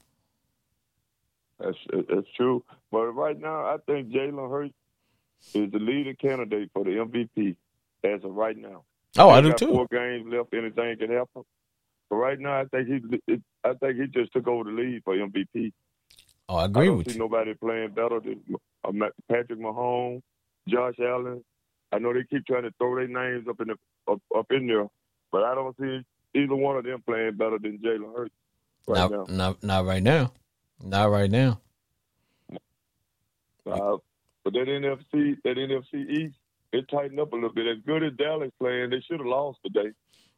that's that's true. But right now, I think Jalen Hurts is the leading candidate for the MVP as of right now. Oh, I do too. Four games left. Anything can happen. But right now, I think he, I think he just took over the lead for MVP. Oh, I I agree don't with see you. nobody playing better than Patrick Mahomes, Josh Allen. I know they keep trying to throw their names up in the up, up in there, but I don't see either one of them playing better than Jalen Hurts right not, now. not, not right now. Not right now. Uh, but that NFC, that NFC East, it tightened up a little bit. As good as Dallas playing, they should have lost today.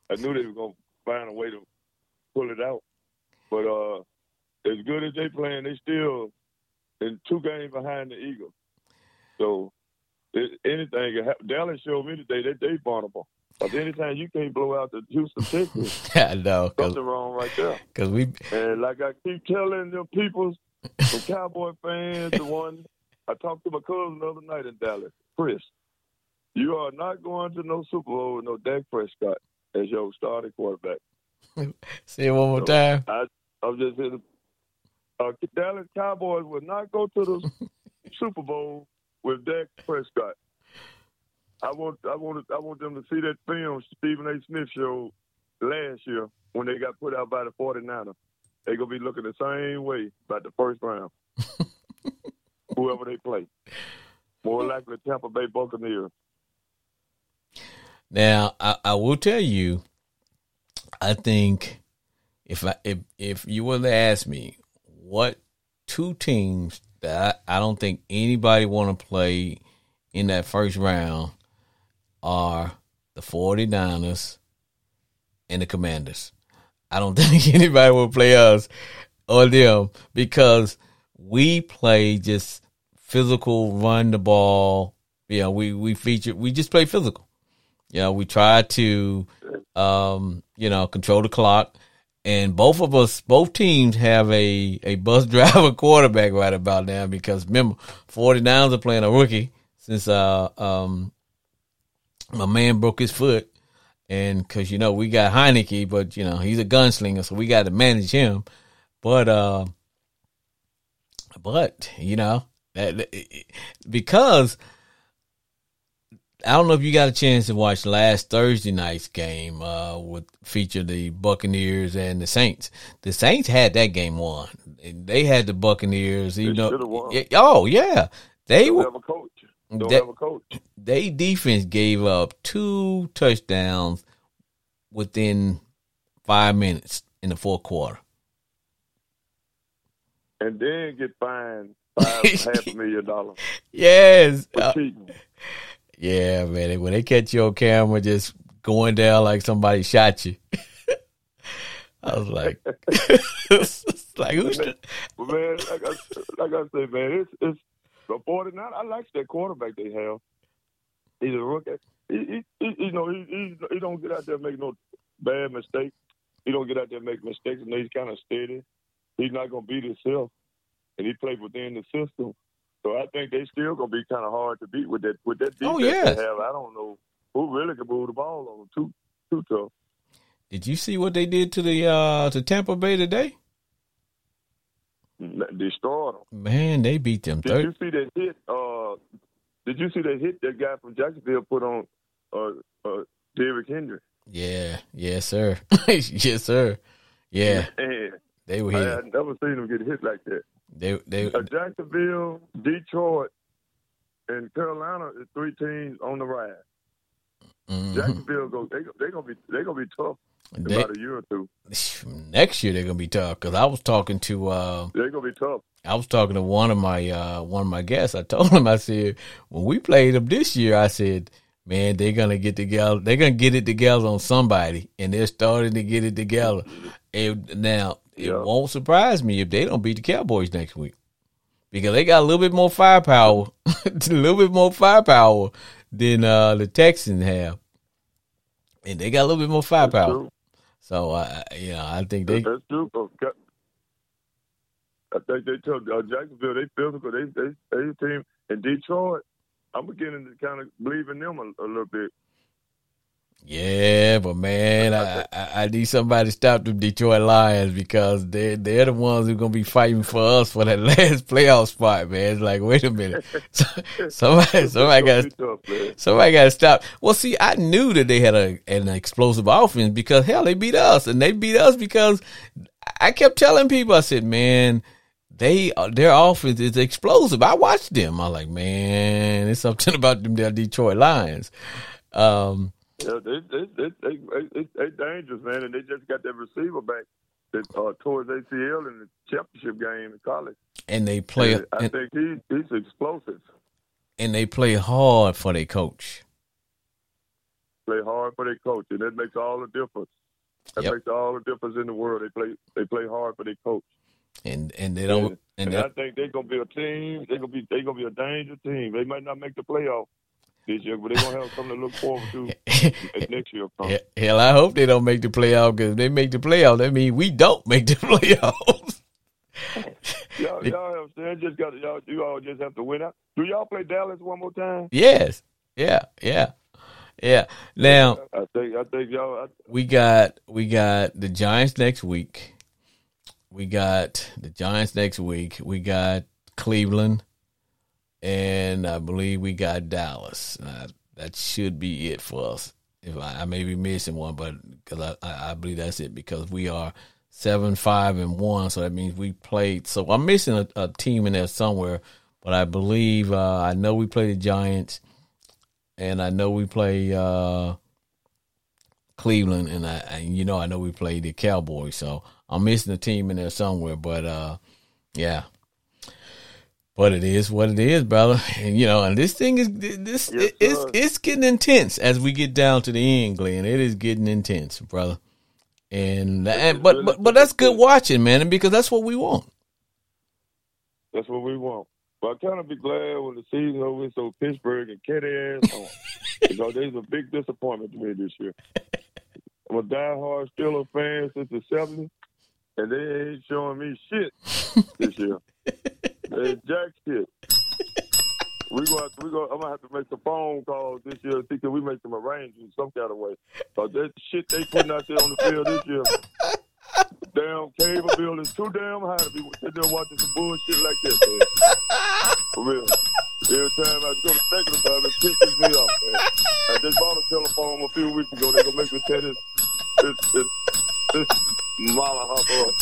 I knew they were going to find a way to pull it out. But uh, as good as they playing, they still in two games behind the Eagles. So anything can happen. Dallas showed me today that they vulnerable. But anytime you can't blow out the Houston Texans, <laughs> I know, something wrong right there. because we And like I keep telling them people, the Cowboy fans, the one I talked to my cousin the other night in Dallas, Chris, you are not going to no Super Bowl with no Dak Prescott as your starting quarterback. <laughs> say it one more So, time. I, I'm just saying, uh, Dallas Cowboys will not go to the <laughs> Super Bowl with Dak Prescott. I want, I want, I want them to see that film Stephen A. Smith showed last year when they got put out by the 49ers. They're gonna be looking the same way about the first round. <laughs> Whoever they play, more likely Tampa Bay Buccaneers. Now, I, I will tell you, I think if I if if you were to ask me what two teams that I, don't think anybody want to play in that first round are the 49ers and the Commanders. I don't <laughs> think anybody will play us or them because we play just physical, run the ball. Know, we we feature we just play physical. You know, we try to, um, you know, control the clock. And both of us, both teams have a, a bus <laughs> driver quarterback right about now because remember, 49ers are playing a rookie since, uh, um, my man broke his foot. And cause, you know, we got Heinicke, but, you know, he's a gunslinger, so we got to manage him. But, uh, but, you know, that, because I don't know if you got a chance to watch last Thursday night's game uh, with feature the Buccaneers and the Saints. The Saints had that game won. They had the Buccaneers. You know, oh yeah, they Don't were. have a coach. Don't That- have a coach. They defense gave up two touchdowns within five minutes in the fourth quarter. And then get fined five half a million dollars <laughs> Yes, for Uh. Yeah, man. When they catch you on camera, just going down like somebody shot you. <laughs> I was like, <laughs> <laughs> like who's the- man, like I, like I say, man, it's it's the 49. I like that quarterback they have. He's a rookie. He, he, he you know, he, he he don't get out there and make no bad mistakes. He don't get out there and make mistakes, and he's kind of steady. He's not gonna beat himself, and he plays within the system. So I think they still gonna be kind of hard to beat with that with that defense Oh, yes. they have. I don't know who really can move the ball on them. Too too tough. Did you see what they did to the uh to Tampa Bay today? Destroyed them. Man, they beat them Did thirty. you see that hit? Uh, did you see that hit that guy from Jacksonville put on uh, uh, Derrick Henry? Yeah, yes, sir. <laughs> yes, sir. Yeah, And they were Hit. I had never seen them get hit like that. They they Uh, Jacksonville, Detroit, and Carolina is three teams on the rise. mhm. Jacksonville go they they gonna be they gonna be tough They- about a year or two. <sighs> next year they're gonna be tough because I was talking to uh They're gonna be tough. I was talking to one of my uh one of my guests. I told him I said when we played them this year, I said, man, they're gonna get together. They're gonna get it together on somebody, and they're starting to get it together. And now it Yeah. won't surprise me if they don't beat the Cowboys next week because they got a little bit more firepower, <laughs> a little bit more firepower than uh the Texans have, and they got a little bit more firepower. So I- you know, I think they That's true. Uh, I think they told uh, Jacksonville they physical. They they they team in Detroit. I'm beginning to kind of believe in them a, a little bit. Yeah, but man, I, I, I need somebody to stop the Detroit Lions because they they're the ones who are gonna be fighting for us for that <laughs> last playoff spot, man. It's like, wait a minute, <laughs> somebody somebody got gonna be tough, man. somebody got to stop. Well, see, I knew that they had a an explosive offense because hell, they beat us, and they beat us because I kept telling people, I said, man. They their offense is explosive. I watched them. I'm like, man, it's something <laughs> about them. They're Detroit Lions. Um, Yeah, they they they they, they, they dangerous, man, and they just got that receiver back that uh, tore his ACL in the championship game in college. and they play And I and, think he he's explosive. and they play hard for their coach. Play hard for their coach, and that makes all the difference. That Yep. makes all the difference in the world. They play they play hard for their coach. And and they don't and And I think they're gonna be a team. They're gonna be they're gonna be a danger team. They might not make the playoff this year, but they're gonna have something to look forward to <laughs> next year. comes. hell, I hope they don't make the playoff because if they make the playoff, that means we don't make the <laughs> playoffs. <laughs> Y'all, y'all understand? Just got y'all. You all just have to win out. Do y'all play Dallas one more time? yes, yeah, yeah, yeah. Now I think I think y'all. I, we got we got the Giants next week. We got the Giants next week. We got Cleveland, and I believe we got Dallas. Uh, that should be it for us. If I, I may be missing one, but because I, I, believe that's it because we are seven, five, and one, so that means we played. So I'm missing a, a team in there somewhere, but I believe uh, I know we play the Giants, and I know we play. Uh, Cleveland, and I, and you know, I know we played the Cowboys, so I'm missing a team in there somewhere. But uh, yeah, but it is what it is, brother. <laughs> And you know, and this thing is this Yes, it's it's getting intense as we get down to the end, Glenn. It is getting intense, brother. And, and but but but that's good watching, man, and because that's what we want. that's what we want. But I kind of be glad when the season over so Pittsburgh and their ass on. <laughs> because there's a big disappointment to me this year. I'm a diehard Steelers fan since the 70s, and they ain't showing me shit this year. <laughs> they jack shit. We going we go. I'm gonna have to make some phone calls this year. See, can we make some arrangements some kind of way? Cause that shit they putting out there on the field this year, damn cable bill is too damn high to be sitting there watching some bullshit like this. Man. For real. Every time I go to second time, it pisses me off, man. I just bought a telephone a few weeks ago. They're gonna make me set this this this this hopper up.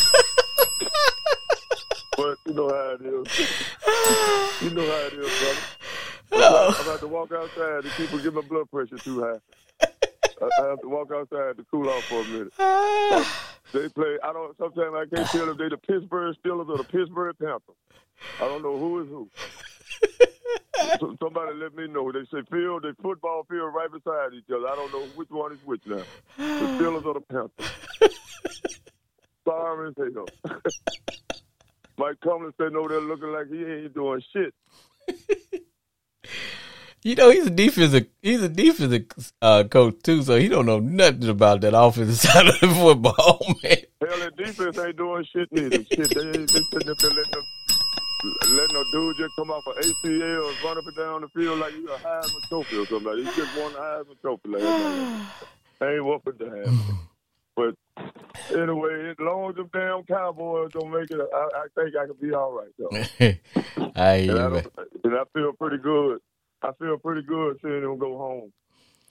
But you know how it is. <sighs> You know how it is, brother. Oh. I'm about to walk outside and people get my blood pressure too high. I, I have to walk outside to cool off for a minute. <sighs> They play. I don't. Sometimes I can't tell if they the Pittsburgh Steelers or the Pittsburgh Panthers. I don't know who is who. <laughs> So- Somebody let me know. They say field, they football field right beside each other. I don't know which one is which now. The <sighs> Steelers or the Panthers. <laughs> Sorry as hell. <laughs> Mike Tomlin said no, they're looking like he ain't doing shit. <laughs> You know he's a defensive he's a defensive uh, coach too, so he don't know nothing about that offensive <laughs> side of the football, <laughs> man. Hell, the defense ain't doing shit neither. Shit, they they sitting up there letting them, letting a dude just come off an ACL and run up and down the field like he's a Heisman Trophy or something. Like he just won the Heisman Trophy last night. <sighs> Ain't whooping to happen. But anyway, as long as them damn Cowboys don't make it, I, I think I can be all right though. <laughs> I And I, and I feel pretty good. I feel pretty good seeing them go home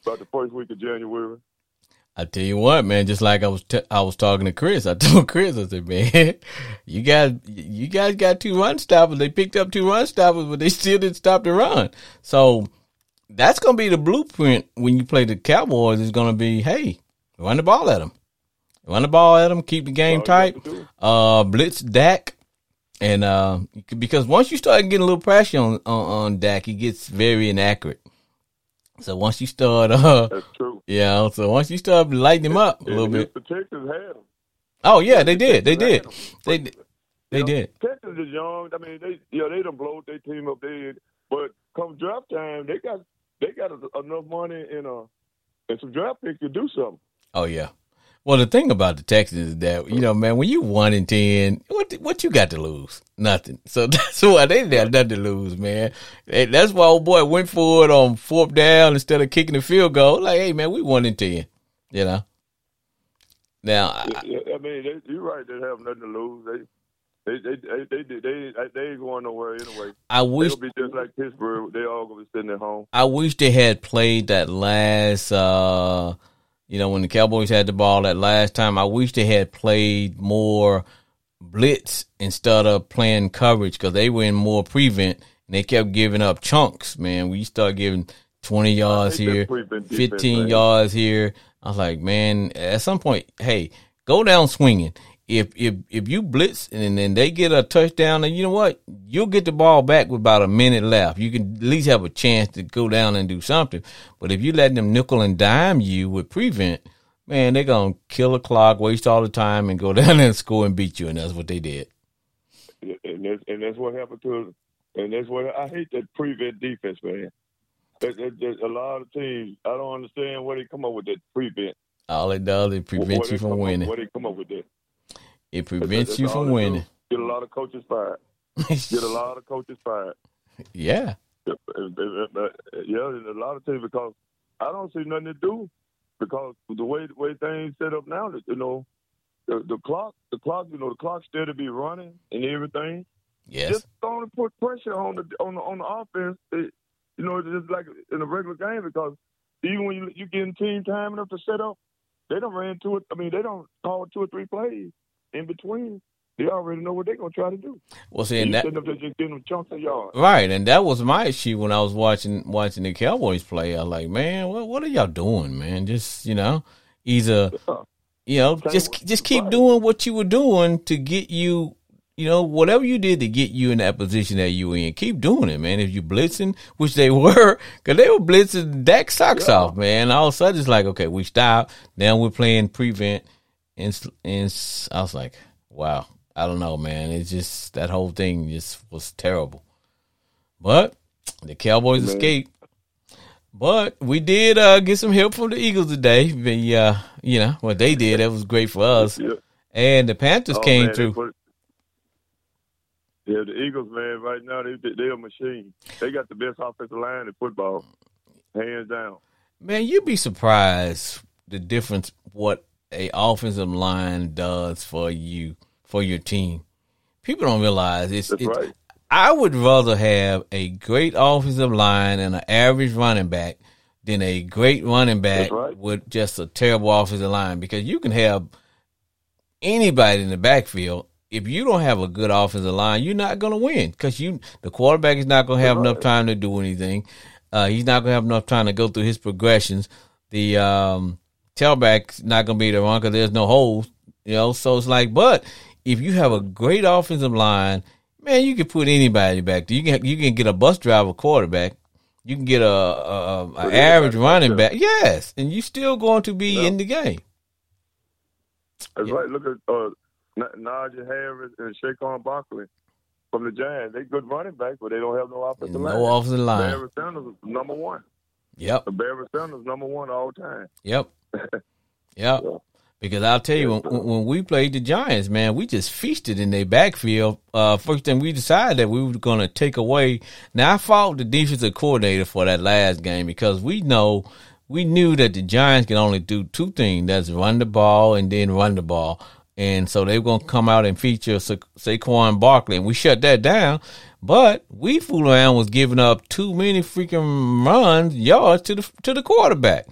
about the first week of January. I tell you what, man. Just like I was, t- I was talking to Chris. I <laughs> told Chris, I said, man, you guys, you guys got two run stoppers. They picked up two run stoppers, but they still didn't stop the run. So that's gonna be the blueprint when you play the Cowboys. Is gonna be, hey, run the ball at them, run the ball at them, keep the game tight, have to do. uh, blitz Dak, and uh, because once you start getting a little pressure on on, on Dak, he gets very inaccurate. So once you start, <laughs> uh, That's true. yeah. So once you start lighting him up a little bit. The Texans had. Oh yeah, they did. They did. They did. They did. Texans is young. I mean, they yeah they done blowed their team up there, but come draft time, they got they got enough money in uh and some draft picks to do something. Oh yeah. Well, the thing about the Texans is that you know, man, when you one in ten, what what you got to lose? Nothing. So <laughs> that's why they got nothing to lose, man. That's why old boy went for it on fourth down instead of kicking the field goal. Like, hey, man, we one in ten. You know. Now, I, I mean, they, you're right. They have nothing to lose. They they they they they they, they, they ain't going nowhere anyway. I wish They'll be just like Pittsburgh. They all gonna be sitting at home. I wish they had played that last, uh, you know, when the Cowboys had the ball that last time. I wish they had played more blitz instead of playing coverage because they were in more prevent and they kept giving up chunks, man. We start giving 20 yards here, prevent defense, 15 man. yards here. I was like, man, at some point, hey, go down swinging. If if if you blitz and then they get a touchdown, and you know what, you'll get the ball back with about a minute left. You can at least have a chance to go down and do something. But if you let them nickel and dime you with prevent, man, they're gonna kill a clock, waste all the time, and go <laughs> down and score and beat you. And that's what they did. and that's and that's what happened to. And that's what I hate that prevent defense, man. That, that, that, a lot of teams, I don't understand where they come up with that prevent. All it does is prevents you from come up- winning. Where they come up with that? It prevents you from winning. Get a lot of coaches <laughs> fired. Get a lot of coaches fired. yeah. Yeah, and- and- and- uh, yeah, a lot of teams because I don't see nothing to do because the way the way things set up now, you know, the, the clock, the clock, you know, the clock still to be running and everything. Yes. Just don't put pressure on the on the on the offense. It, you know, it's just like in a regular game because even when you you getting team time enough to set up, they don't ran two. I mean, they don't call two or three plays in between. They already know what they're gonna try to do. well, see, and that, sitting up there just getting them chunks of yards. Right, and that was my issue when I was watching watching the Cowboys play. I was like, man, what what are y'all doing, man? Just you know, either you know, Same just just keep right. doing what you were doing to get you, you know, whatever you did to get you in that position that you were in. Keep doing it, man. If you blitzing, <laughs> which they were, because they were blitzing Dak socks Yeah. off, man. All of a sudden, it's like, okay, we stop. Now we're playing prevent, and and I was like, wow. I don't know, man. It's just that whole thing just was terrible. But the Cowboys Man. escaped. But we did uh, get some help from the Eagles today. The, uh, you know what they did. That was great for us. Yeah. And the Panthers Oh, came man, through. put- yeah, the Eagles, man, right now they they're a machine. They got the best offensive line in football, hands down. Man, you'd be surprised the difference what a offensive line does for you for your team. People don't realize it's, That's it's right. I would rather have a great offensive line and an average running back than a great running back right. with just a terrible offensive line because you can have anybody in the backfield. If you don't have a good offensive line, you're not going to win because you the quarterback is not going to have enough time to do anything. Uh, he's not going to have enough time to go through his progressions. The um, tailback's not going to be the run because there's no holes, you know. So it's like, but if you have a great offensive line, man, you can put anybody back there. You can you can get a bus driver quarterback. You can get a, a, a average running back. Yes, and you're still going to be Yeah. in the game. That's Yeah. right. Look at uh, Najee Harris and Saquon Barkley from the Giants. They good running backs, but they don't have no offensive line. No offensive line. Barry Sanders is number one. Yep, Barry Sanders number one all time. yep, <laughs> Yeah. Because I'll tell you, when, when we played the Giants, man, we just feasted in their backfield. Uh, first thing we decided that we were going to take away. Now I fought the defensive coordinator for that last game because we know we knew that the Giants can only do two things: that's run the ball and then run the ball. And so they were going to come out and feature Sa- Saquon Barkley, and we shut that down. But we fool around was giving up too many freaking runs, yards to the to the quarterback.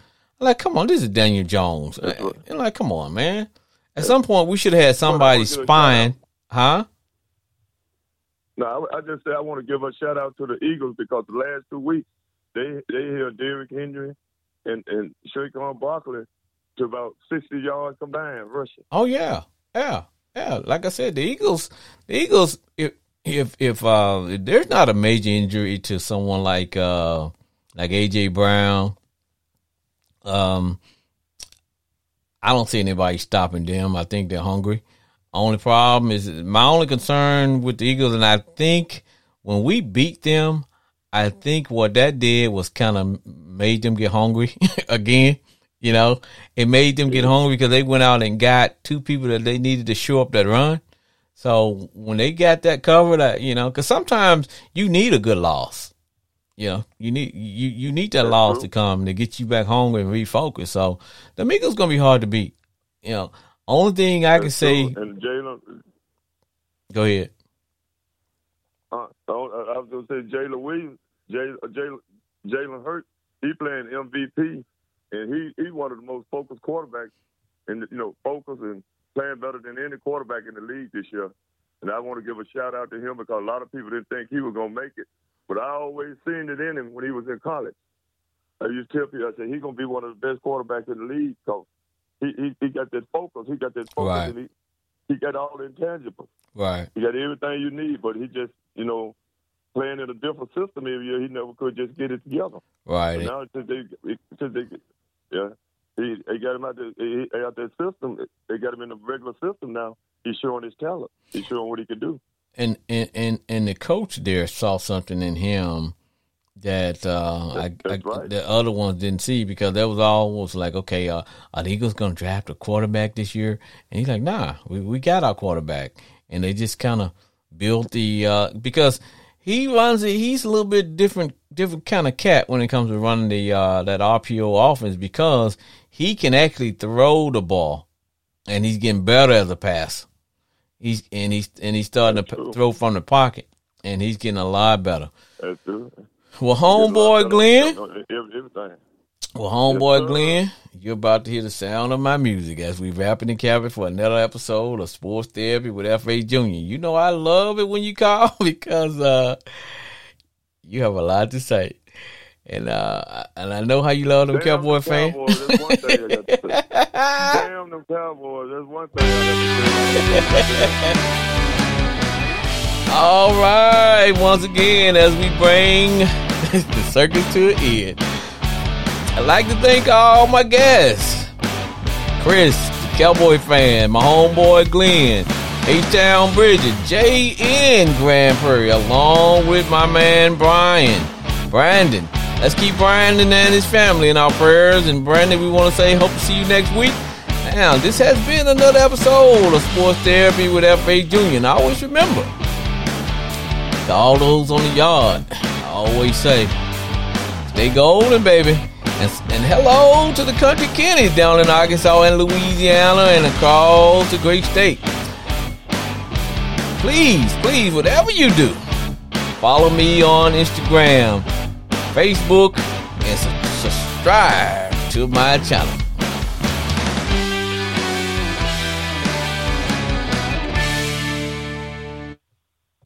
Like, come on, this is Daniel Jones. And like, come on, man. At some point, we should have had somebody wanna give a spying, huh? No, I, I just say I want to give a shout out to the Eagles because the last two weeks they they held Derrick Henry and and Saquon Barkley to about sixty yards combined rushing. Oh yeah, yeah, yeah. Like I said, the Eagles, the Eagles. If if if uh, if there's not a major injury to someone like uh like AJ Brown, um, I don't see anybody stopping them. I think they're hungry. Only problem is my only concern with the Eagles, and I think when we beat them, I think what that did was kind of made them get hungry <laughs> again. You know, it made them get hungry because they went out and got two people that they needed to show up that run. So when they got that covered, uh, you know, because sometimes you need a good loss. You know, you need you you need that That's loss true. to come to get you back home and refocus. So the Eagles gonna be hard to beat. You know, only thing I can That's say. true. And Jalen, Go ahead. uh, I I was gonna say Jalen Williams, Jay, uh, Jalen Jalen Hurts. He playing MVP, and he he one of the most focused quarterbacks, and you know focused and playing better than any quarterback in the league this year. And I want to give a shout out to him because a lot of people didn't think he was gonna make it, but I always seen it in him when he was in college. I used to tell people, I said he's gonna be one of the best quarterbacks in the league because he he, he got that focus, he got that focus, Right. and he he got all the intangibles. Right. He got everything you need, but he just, you know, playing in a different system every year, he never could just get it together. Right. But now since they, since they, yeah, he, they got him out the, he, he out that system. They got him in the regular system now. He's showing his talent. He's showing what he can do. And and and and the coach there saw something in him that uh I, I right. the other ones didn't see because that was almost like okay uh are the Eagles gonna draft a quarterback this year and he's like nah we, we got our quarterback and they just kind of built the uh because he runs it he's a little bit different different kind of cat when it comes to running the uh that RPO offense because he can actually throw the ball and he's getting better as a pass. He's and he's and he's starting That's to true. throw from the pocket, and he's getting a lot better. That's true. Well, homeboy Glenn, Everything. well, homeboy sir. Glenn, you're about to hear the sound of my music as we wrapping the cabin for another episode of Sports Therapy with F.H. Jr. You know I love it when you call <laughs> because uh, you have a lot to say, and uh, and I know how you love them Damn Cowboy fans. Cowboys, That's one thing I got to. Damn them Cowboys. That's one thing I got to. <laughs> All right, once again, as we bring <laughs> the circus to an end, I'd like to thank all my guests Chris, the Cowboy fan, my homeboy Glenn, H Town Bridget, J.N. Grand Prairie, along with my man Brian, Brandon. Let's keep Brandon and his family in our prayers. And Brandon, we want to say, hope to see you next week. Now, this has been another episode of Sports Therapy with F.H. Jr. And I always remember, to all those on the yard, I always say, stay golden, baby. And, and hello to the country Kennies down in Arkansas and Louisiana and across the great state. Please, please, whatever you do, Follow me on Instagram, Facebook, and subscribe to my channel.